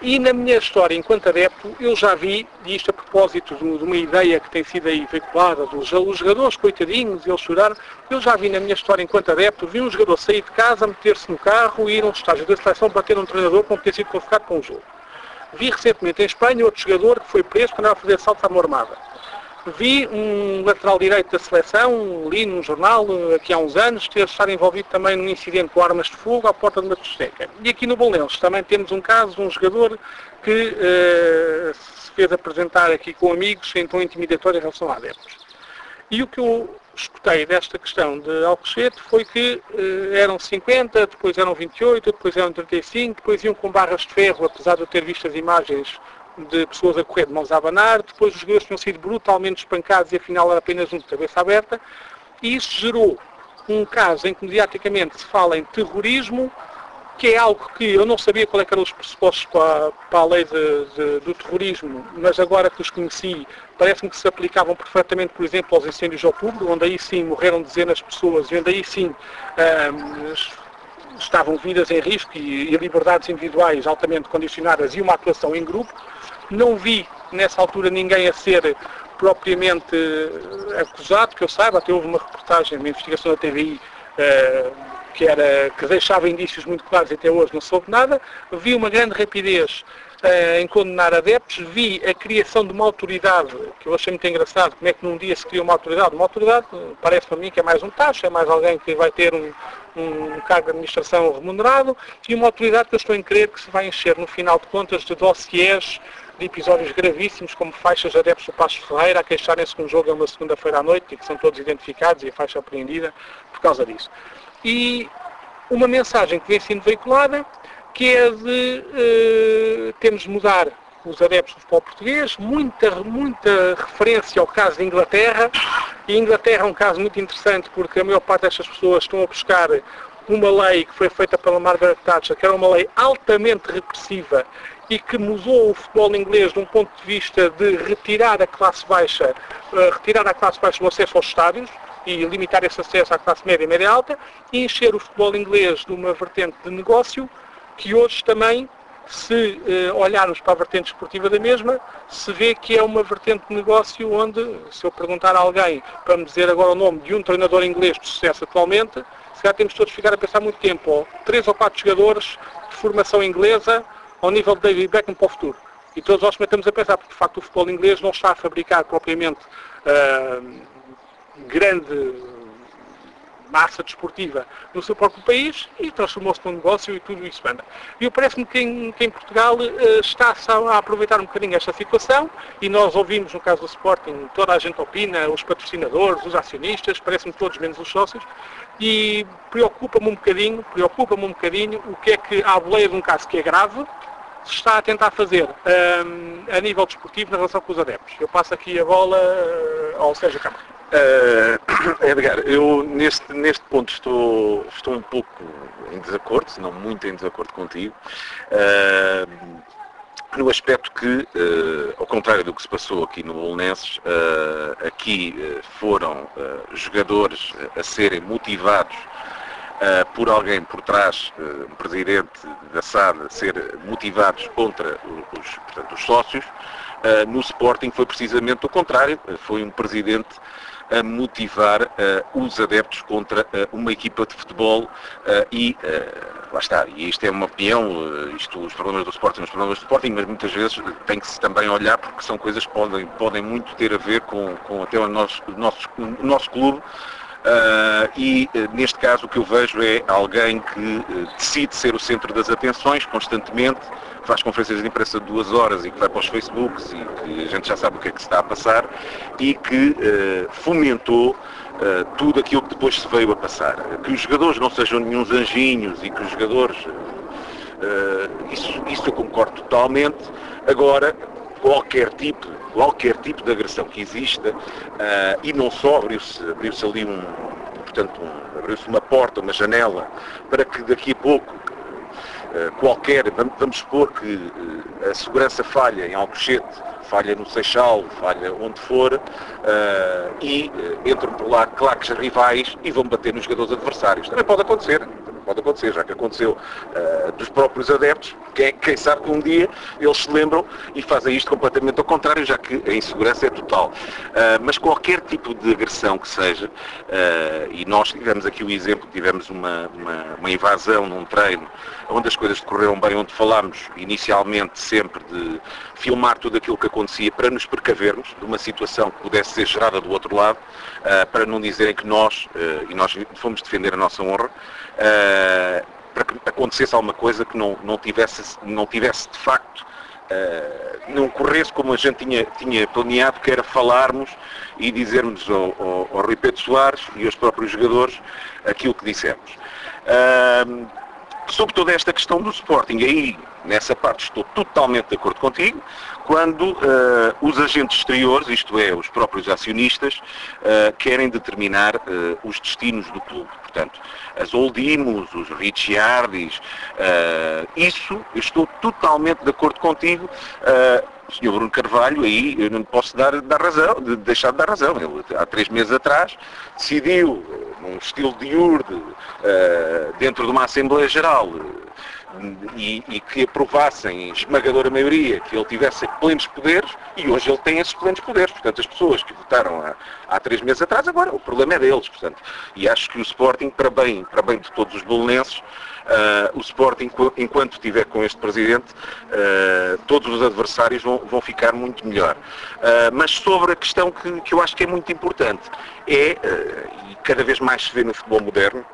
E na minha história enquanto adepto, eu já vi, e isto a propósito de, uma ideia que tem sido aí veiculada dos os jogadores, coitadinhos, eles choraram, eu já vi na minha história enquanto adepto, vi um jogador sair de casa, meter-se no carro, ir a um estágio da seleção, bater um treinador com ter sido convocado para um jogo. Vi recentemente em Espanha outro jogador que foi preso quando estava a fazer salto à mão armada. Vi um lateral direito da seleção, li num jornal, aqui há uns anos, ter estado envolvido também num incidente com armas de fogo à porta de uma discoteca. E aqui no Bolonenses também temos um caso de um jogador que uh, se fez apresentar aqui com amigos em tom intimidatório em relação a adeptos. E o que eu escutei desta questão de Alcochete foi que uh, eram 50, depois eram 28, depois eram 35, depois iam com barras de ferro, apesar de eu ter visto as imagens de pessoas a correr de mãos a abanar, depois os jogadores tinham sido brutalmente espancados e afinal era apenas um de cabeça aberta, e isso gerou um caso em que mediaticamente se fala em terrorismo, que é algo que eu não sabia qual é eram os pressupostos para, para a lei de, de, do terrorismo, mas agora que os conheci, parece-me que se aplicavam perfeitamente, por exemplo, aos incêndios de outubro, onde aí sim morreram dezenas de pessoas e onde aí sim estavam vidas em risco e, e liberdades individuais altamente condicionadas e uma atuação em grupo. Não vi nessa altura ninguém a ser propriamente eh, acusado, que eu saiba, até houve uma reportagem, uma investigação da TVI uh, eh, que, era, que deixava indícios muito claros e até hoje não soube nada. Vi uma grande rapidez uh, em condenar adeptos, vi a criação de uma autoridade, que eu achei muito engraçado, como é que num dia se cria uma autoridade. Uma autoridade, parece para mim que é mais um taxa, é mais alguém que vai ter um, um cargo de administração remunerado, e uma autoridade que eu estou em crer que se vai encher, no final de contas, de dossiers de episódios gravíssimos, como faixas de adeptos do Passo Ferreira a queixarem-se que um jogo é uma segunda-feira à noite e que são todos identificados e a faixa apreendida por causa disso. E uma mensagem que vem sendo veiculada que é de uh, temos de mudar os adeptos do futebol português, muita, muita referência ao caso de Inglaterra, e Inglaterra é um caso muito interessante porque a maior parte destas pessoas estão a buscar uma lei que foi feita pela Margaret Thatcher, que era uma lei altamente repressiva e que mudou o futebol inglês de um ponto de vista de retirar a classe baixa, uh, retirar a classe baixa no acesso aos estádios, e limitar esse acesso à classe média e média alta e encher o futebol inglês de uma vertente de negócio que hoje também, se eh, olharmos para a vertente esportiva da mesma, se vê que é uma vertente de negócio onde, se eu perguntar a alguém para me dizer agora o nome de um treinador inglês de sucesso atualmente, se calhar temos todos de ficar a pensar muito tempo, ou três ou quatro jogadores de formação inglesa ao nível de David Beckham para o futuro. E todos nós começamos a pensar, porque de facto o futebol inglês não está a fabricar propriamente uh, grande massa desportiva no seu próprio país e transformou-se num negócio e tudo isso anda. E parece-me que em, que em Portugal uh, está-se a aproveitar um bocadinho esta situação e nós ouvimos, no caso do Sporting, toda a gente opina, os patrocinadores, os acionistas, parece-me todos menos os sócios, e preocupa-me um bocadinho, preocupa-me um bocadinho o que é que, à boleia de um caso que é grave, se está a tentar fazer um, a nível desportivo na relação com os adeptos. Eu passo aqui a bola uh, ao Sérgio Câmara. Uh, *coughs* Edgar, eu neste, neste ponto estou, estou um pouco em desacordo, se não muito em desacordo contigo, uh, no aspecto que, ao contrário do que se passou aqui no Bolonenses, aqui foram jogadores a serem motivados por alguém por trás, um presidente da SAD, ser motivados contra os, portanto, os sócios. no Sporting foi precisamente o contrário, foi um presidente a motivar uh, os adeptos contra uh, uma equipa de futebol uh, e lá está, e isto é uma opinião, isto, os problemas do Sporting, os problemas do Sporting, mas muitas vezes tem que se também olhar porque são coisas que podem, podem muito ter a ver com, com até o nosso, nosso, o nosso clube. Uh, e uh, neste caso o que eu vejo é alguém que uh, decide ser o centro das atenções constantemente, faz conferências de imprensa de duas horas e que vai para os Facebooks e que a gente já sabe o que é que se está a passar e que uh, fomentou tudo aquilo que depois se veio a passar. Que os jogadores não sejam nenhum anjinhos e que os jogadores. Isso, isso eu concordo totalmente. Agora, qualquer tipo, qualquer tipo de agressão que exista, e não só abriu-se abriu ali um, portanto, um, abriu-se uma porta, uma janela, para que daqui a pouco eh, qualquer, vamos supor que eh, a segurança falha em Alcochete, falha no Seixal, falha onde for, uh, e uh, entram por lá claques rivais e vão bater nos jogadores adversários. Também pode acontecer, pode acontecer, já que aconteceu uh, dos próprios adeptos, quem, quem, sabe que um dia eles se lembram e fazem isto completamente ao contrário, já que a insegurança é total. mas qualquer tipo de agressão que seja, e nós tivemos aqui o exemplo, tivemos uma, uma, uma invasão num treino, onde as coisas decorreram bem, onde falámos inicialmente sempre de filmar tudo aquilo que acontecia para nos precavermos de uma situação que pudesse ser gerada do outro lado, uh, para não dizerem que nós, uh, e nós fomos defender a nossa honra, uh, para que acontecesse alguma coisa que não, não, tivesse, não tivesse de facto Uh, não corresse como a gente tinha, tinha planeado, que era falarmos e dizermos ao, ao, ao Rui Pedro Soares e aos próprios jogadores aquilo que dissemos. Uh, sobre toda esta questão do Sporting, aí nessa parte estou totalmente de acordo contigo, quando uh, os agentes exteriores, isto é, os próprios acionistas, querem determinar os destinos do clube. Portanto, as Oldimos, os Ricciardis, isso eu estou totalmente de acordo contigo. o Sr. Bruno Carvalho, aí eu não posso dar, dar razão, de deixar de dar razão. Ele, há três meses atrás, decidiu, num estilo de urde, dentro de uma Assembleia Geral, e, e, que aprovassem esmagadora maioria que ele tivesse plenos poderes e hoje ele tem esses plenos poderes. Portanto, as pessoas que votaram há, há três meses atrás, agora o problema é deles. Portanto, e acho que o Sporting, para bem, para bem de todos os bolonenses, Uh, o Sporting, enquanto estiver com este presidente, uh, todos os adversários vão, vão ficar muito melhor. Uh, mas sobre a questão que, que, eu acho que é muito importante, é, e cada vez mais se vê no futebol moderno,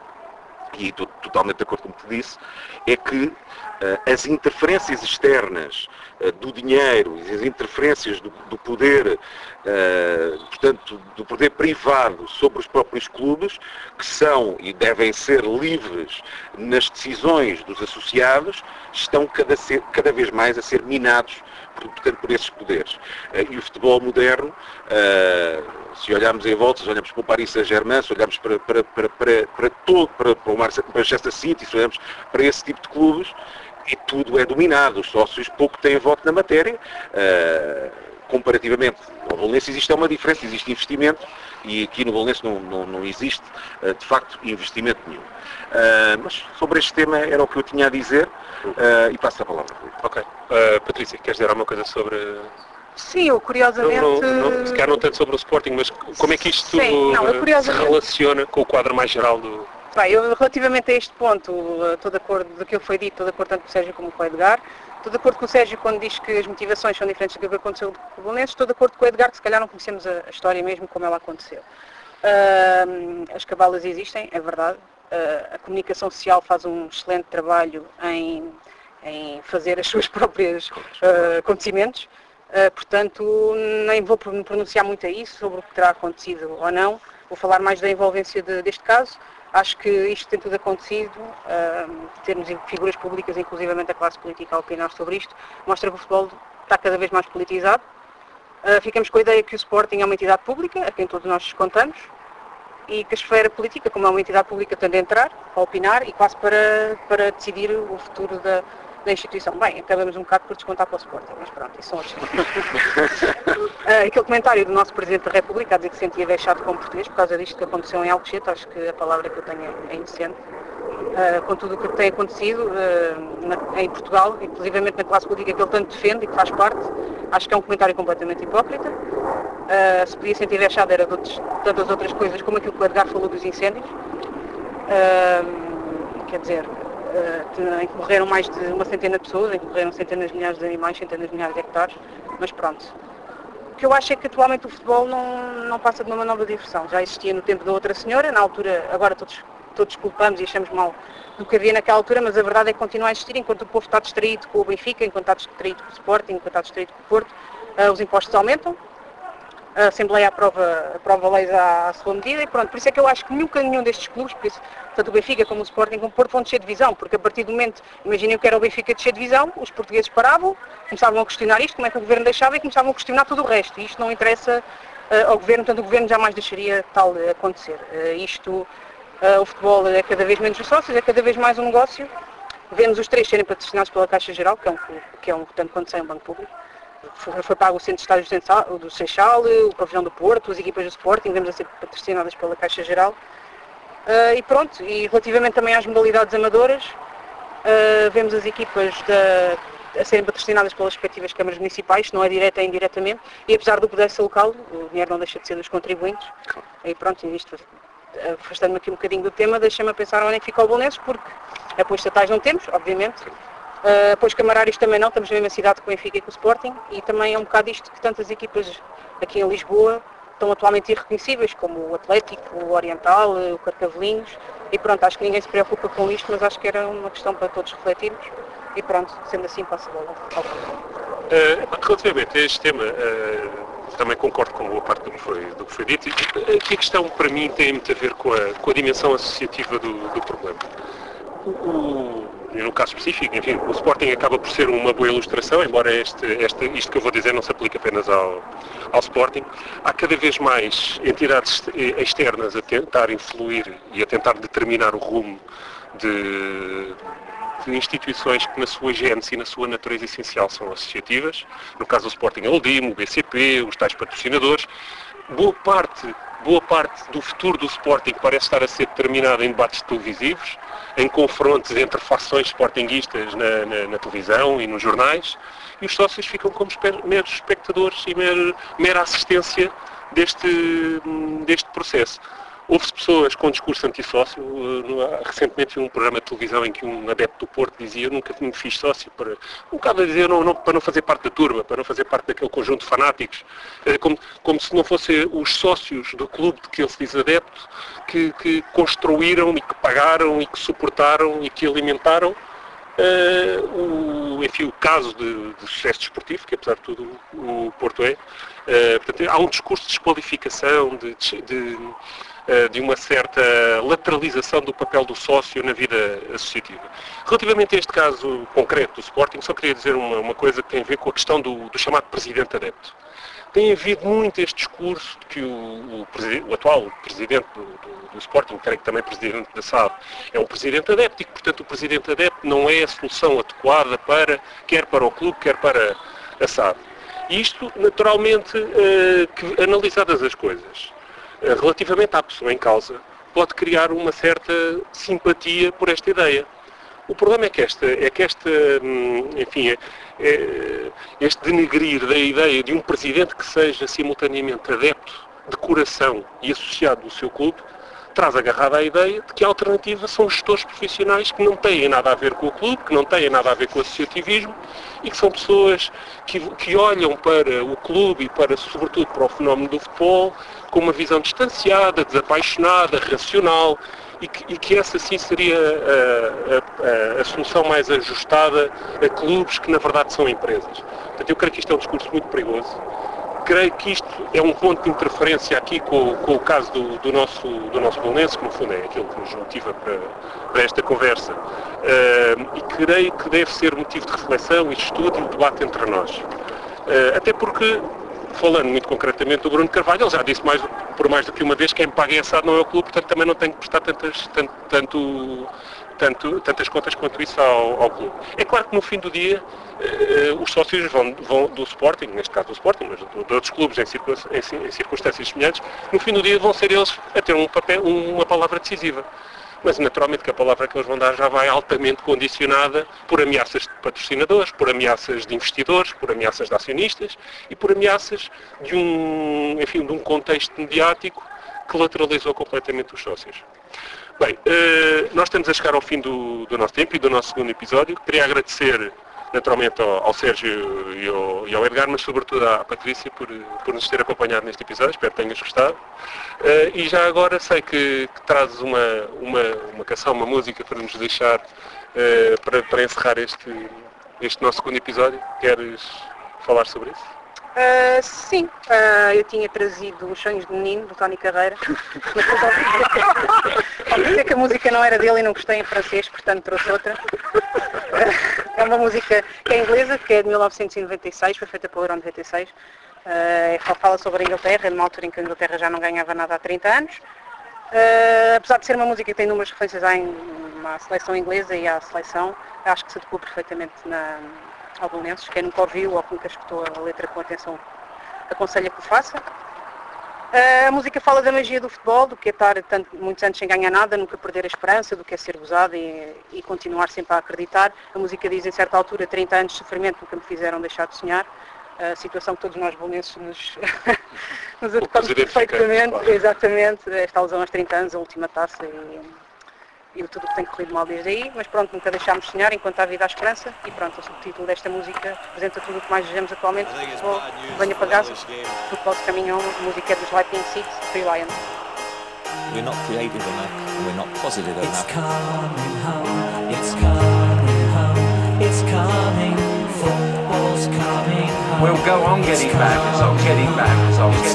e estou totalmente de acordo com o que disse, é que as interferências externas do dinheiro e as interferências do, do poder, portanto, do poder privado sobre os próprios clubes, que são e devem ser livres nas decisões dos associados, estão cada, ser, cada vez mais a ser minados portanto, por esses poderes. E o futebol moderno, se olharmos em volta, se olharmos para o Paris Saint-Germain, se olharmos para, para, para, para, para todo, para, para o Manchester City, se olharmos para esse tipo de clubes, e tudo é dominado. Os sócios pouco têm voto na matéria. Uh, comparativamente ao Bolonense existe uma diferença, existe investimento e aqui no Bolonense não, não, não existe uh, de facto investimento nenhum. Uh, mas sobre este tema era o que eu tinha a dizer e passo a palavra. Ok. Patrícia, queres dizer alguma coisa sobre Sim, eu curiosamente. Não, não, não, se calhar não tanto sobre o Sporting, mas como é que isto Sim, não, curiosamente... se relaciona com o quadro mais geral do, Bem, eu relativamente a este ponto, eh, estou de acordo do que foi dito, estou de acordo tanto com o Sérgio como com o Edgar. Estou de acordo com o Sérgio quando diz que as motivações são diferentes do que aconteceu com o Bolonenses. Estou de acordo com o Edgar que se calhar não conhecemos a, história mesmo como ela aconteceu. Uh, as cabalas existem, é verdade. Uh, a comunicação social faz um excelente trabalho em, em fazer as *laughs* suas próprias uh, acontecimentos. portanto, nem vou me pronunciar muito a isso sobre o que terá acontecido ou não. Vou falar mais da envolvência de, deste caso. Acho que isto tem tudo acontecido, uh, termos figuras públicas, inclusivamente a classe política, a opinar sobre isto, mostra que o futebol está cada vez mais politizado. Uh, ficamos com a ideia que o Sporting é uma entidade pública, a quem todos nós contamos, e que a esfera política, como é uma entidade pública, tem de entrar, a opinar e quase para, para decidir o futuro da, da instituição. Bem, acabamos um bocado por descontar para o Sporting, mas pronto, isso são outros *laughs* uh, Aquele comentário do nosso Presidente da República a dizer que se sentia deixado como português por causa disto que aconteceu em Alcochete, acho que a palavra que eu tenho é indecente. Uh, com tudo o que tem acontecido uh, na, em Portugal, inclusivamente na classe política que ele tanto defende e que faz parte, acho que é um comentário completamente hipócrita. Uh, se podia sentir deixado era de outros, tantas outras coisas, como aquilo que o Edgar falou dos incêndios. quer dizer, em que morreram mais de uma centena de pessoas, em que morreram centenas de milhares de animais, centenas de milhares de hectares, mas pronto. O que eu acho é que atualmente o futebol não, não passa de uma nova diversão. Já existia no tempo da outra senhora, na altura, agora todos, todos culpamos e achamos mal do que havia naquela altura, mas a verdade é que continua a existir enquanto o povo está distraído com o Benfica, enquanto está distraído com o Sporting, enquanto está distraído com o Porto, uh, os impostos aumentam, a Assembleia aprova, aprova leis à, à, sua medida e pronto. Por isso é que eu acho que nunca nenhum destes clubes, por isso, tanto o Benfica como o Sporting como o Porto, vão descer de divisão, porque a partir do momento, imaginem que era o Benfica descer de divisão, os portugueses paravam, começavam a questionar isto, como é que o Governo deixava e começavam a questionar tudo o resto. E isto não interessa uh, ao Governo, portanto o Governo jamais deixaria tal uh, acontecer. Uh, isto, o futebol é cada vez menos os sócios, é cada vez mais um negócio. Vemos os três serem patrocinados pela Caixa Geral, que é um, que é um tanto quanto sei, um banco público foi, foi pago o centro de estádios do Seixal, o pavilhão do Porto, as equipas do Sporting, vemos a ser patrocinadas pela Caixa Geral. Uh, e pronto, e relativamente também às modalidades amadoras, uh, vemos as equipas da, a serem patrocinadas pelas respectivas câmaras municipais, não é direta é indiretamente, e apesar do poder ser local, o dinheiro não deixa de ser dos contribuintes. E pronto, isto afastando-me aqui um bocadinho do tema, deixa-me a pensar onde é que fica o Bolonenses, porque apoios estatais não temos, obviamente, Uh, pois camarários também não, estamos na mesma cidade com o Benfica e com o Sporting e também é um bocado isto que tantas equipas aqui em Lisboa estão atualmente irreconhecíveis, como o Atlético, o Oriental, o Carcavelinhos e pronto, acho que ninguém se preocupa com isto, mas acho que era uma questão para todos refletirmos e pronto, sendo assim passo a bola uh, Relativamente a este tema, uh, também concordo com boa parte do que foi, do que foi dito. Aqui a questão para mim tem muito a ver com a, com a dimensão associativa do, do problema. O, no caso específico, enfim, o Sporting acaba por ser uma boa ilustração, embora este, este, isto que eu vou dizer não se aplique apenas ao, ao Sporting. Há cada vez mais entidades externas a tentar influir e a tentar determinar o rumo de, de instituições que na sua gênese e na sua natureza essencial são associativas. No caso do Sporting, a Uldim, o BCP, os tais patrocinadores. Boa parte boa parte do futuro do Sporting parece estar a ser determinada em debates televisivos, em confrontos entre fações sportinguistas na, na, na televisão e nos jornais, e os sócios ficam como meros espectadores e mera, assistência deste, deste processo. Houve-se pessoas com discurso antissócio. Eh, recentemente vi um programa de televisão em que um adepto do Porto dizia eu nunca me fiz sócio para, um bocado a dizer, não, não, para não fazer parte da turma, para não fazer parte daquele conjunto de fanáticos, como, como se não fossem os sócios do clube de que ele se diz adepto que, que construíram e que pagaram e que suportaram e que alimentaram Uh, o, enfim, o caso de, de, sucesso desportivo, que apesar de tudo o Porto é. Uh, portanto, há um discurso de desqualificação, de, de, de, uma certa lateralização do papel do sócio na vida associativa. Relativamente a este caso concreto do Sporting, só queria dizer uma, uma coisa que tem a ver com a questão do, do chamado presidente adepto tem havido muito este discurso de que o, o, o atual presidente do, do, do, Sporting, creio que também presidente da SAD, é um presidente adepto e que, portanto, o presidente adepto não é a solução adequada para, quer para o clube, quer para a SAD. Isto, naturalmente, uh, que, analisadas as coisas, relativamente à pessoa em causa, pode criar uma certa simpatia por esta ideia. O problema é que esta, é que esta hum, enfim, é, é, este denegrir da ideia de um presidente que seja simultaneamente adepto de coração e associado do seu clube, traz agarrada a ideia de que a alternativa são gestores profissionais que não têm nada a ver com o clube, que não têm nada a ver com o associativismo e que são pessoas que, que olham para o clube e para, sobretudo, para o fenómeno do futebol com uma visão distanciada, desapaixonada, racional e que, e que essa sim seria a, a, a, solução mais ajustada a clubes que na verdade são empresas. Portanto, eu creio que isto é um discurso muito perigoso. Creio que isto é um ponto de interferência aqui com, com o caso do, do, nosso, do nosso Bolonense, que no fundo é aquilo que nos motiva para, para esta conversa. Uh, e creio que deve ser motivo de reflexão e de estudo e de debate entre nós. Uh, até porque falando muito concretamente do Bruno Carvalho, ele já disse mais, por mais do que uma vez que quem paga essa não é o clube, portanto também não tem que prestar tantas, tanto, tanto, tanto, tantas contas quanto isso ao, ao, clube. É claro que no fim do dia eh, os sócios vão, vão, do Sporting, neste caso do Sporting, mas de, outros clubes em, em, em, circunstâncias semelhantes, no fim do dia vão ser eles a ter um papel, uma palavra decisiva mas naturalmente que a palavra que eles vão dar já vai altamente condicionada por ameaças de patrocinadores, por ameaças de investidores, por ameaças de acionistas e por ameaças de um, enfim, de um contexto mediático que lateralizou completamente os sócios. Bem, eh, nós estamos a chegar ao fim do, do nosso tempo e do nosso segundo episódio. Queria agradecer naturalmente ao, ao Sérgio e ao, e ao, Edgar, mas sobretudo à Patrícia por, por nos ter acompanhado neste episódio, espero que tenhas gostado. Uh, e já agora sei que, que trazes uma, uma, uma canção, uma música para nos deixar uh, para, para encerrar este, este nosso segundo episódio. Queres falar sobre isso? Uh, sim, uh, eu tinha trazido os sonhos de menino do Tony Carreira, *laughs* mas dizer que a música não era dele e não gostei em francês, portanto trouxe outra. Uh, é uma música que é inglesa, que é de 1996, foi feita pelo Euro 96. Uh, fala sobre a Inglaterra, numa altura em que a Inglaterra já não ganhava nada há 30 anos. apesar de ser uma música que tem inúmeras referências à, à seleção inglesa e à seleção, acho que se adequou perfeitamente na, albonenses, quem nunca ouviu ou nunca escutou a letra com atenção, aconselho que o faça. A música fala da magia do futebol, do que é estar tanto, muitos anos sem ganhar nada, nunca perder a esperança, do que é ser gozado e, e, continuar sempre a acreditar. A música diz, em certa altura, 30 anos de sofrimento nunca me fizeram deixar de sonhar. A situação que todos nós bolonenses nos, *laughs* nos adequamos perfeitamente. Claro. Exatamente, esta alusão aos 30 anos, a última taça e, e tudo que tem corrido mal desde aí, mas pronto, nunca deixámos sonhar enquanto há vida à esperança e pronto, o subtítulo desta música representa tudo o que mais desejamos atualmente, futebol, venha para casa, futebol de caminhão, música é dos Lightning Six, Free Lion. We're not creative enough, we're not positive enough. It's coming home, it's coming home, it's coming, football's coming home. We'll go on getting back, it's on getting back, it's on getting back,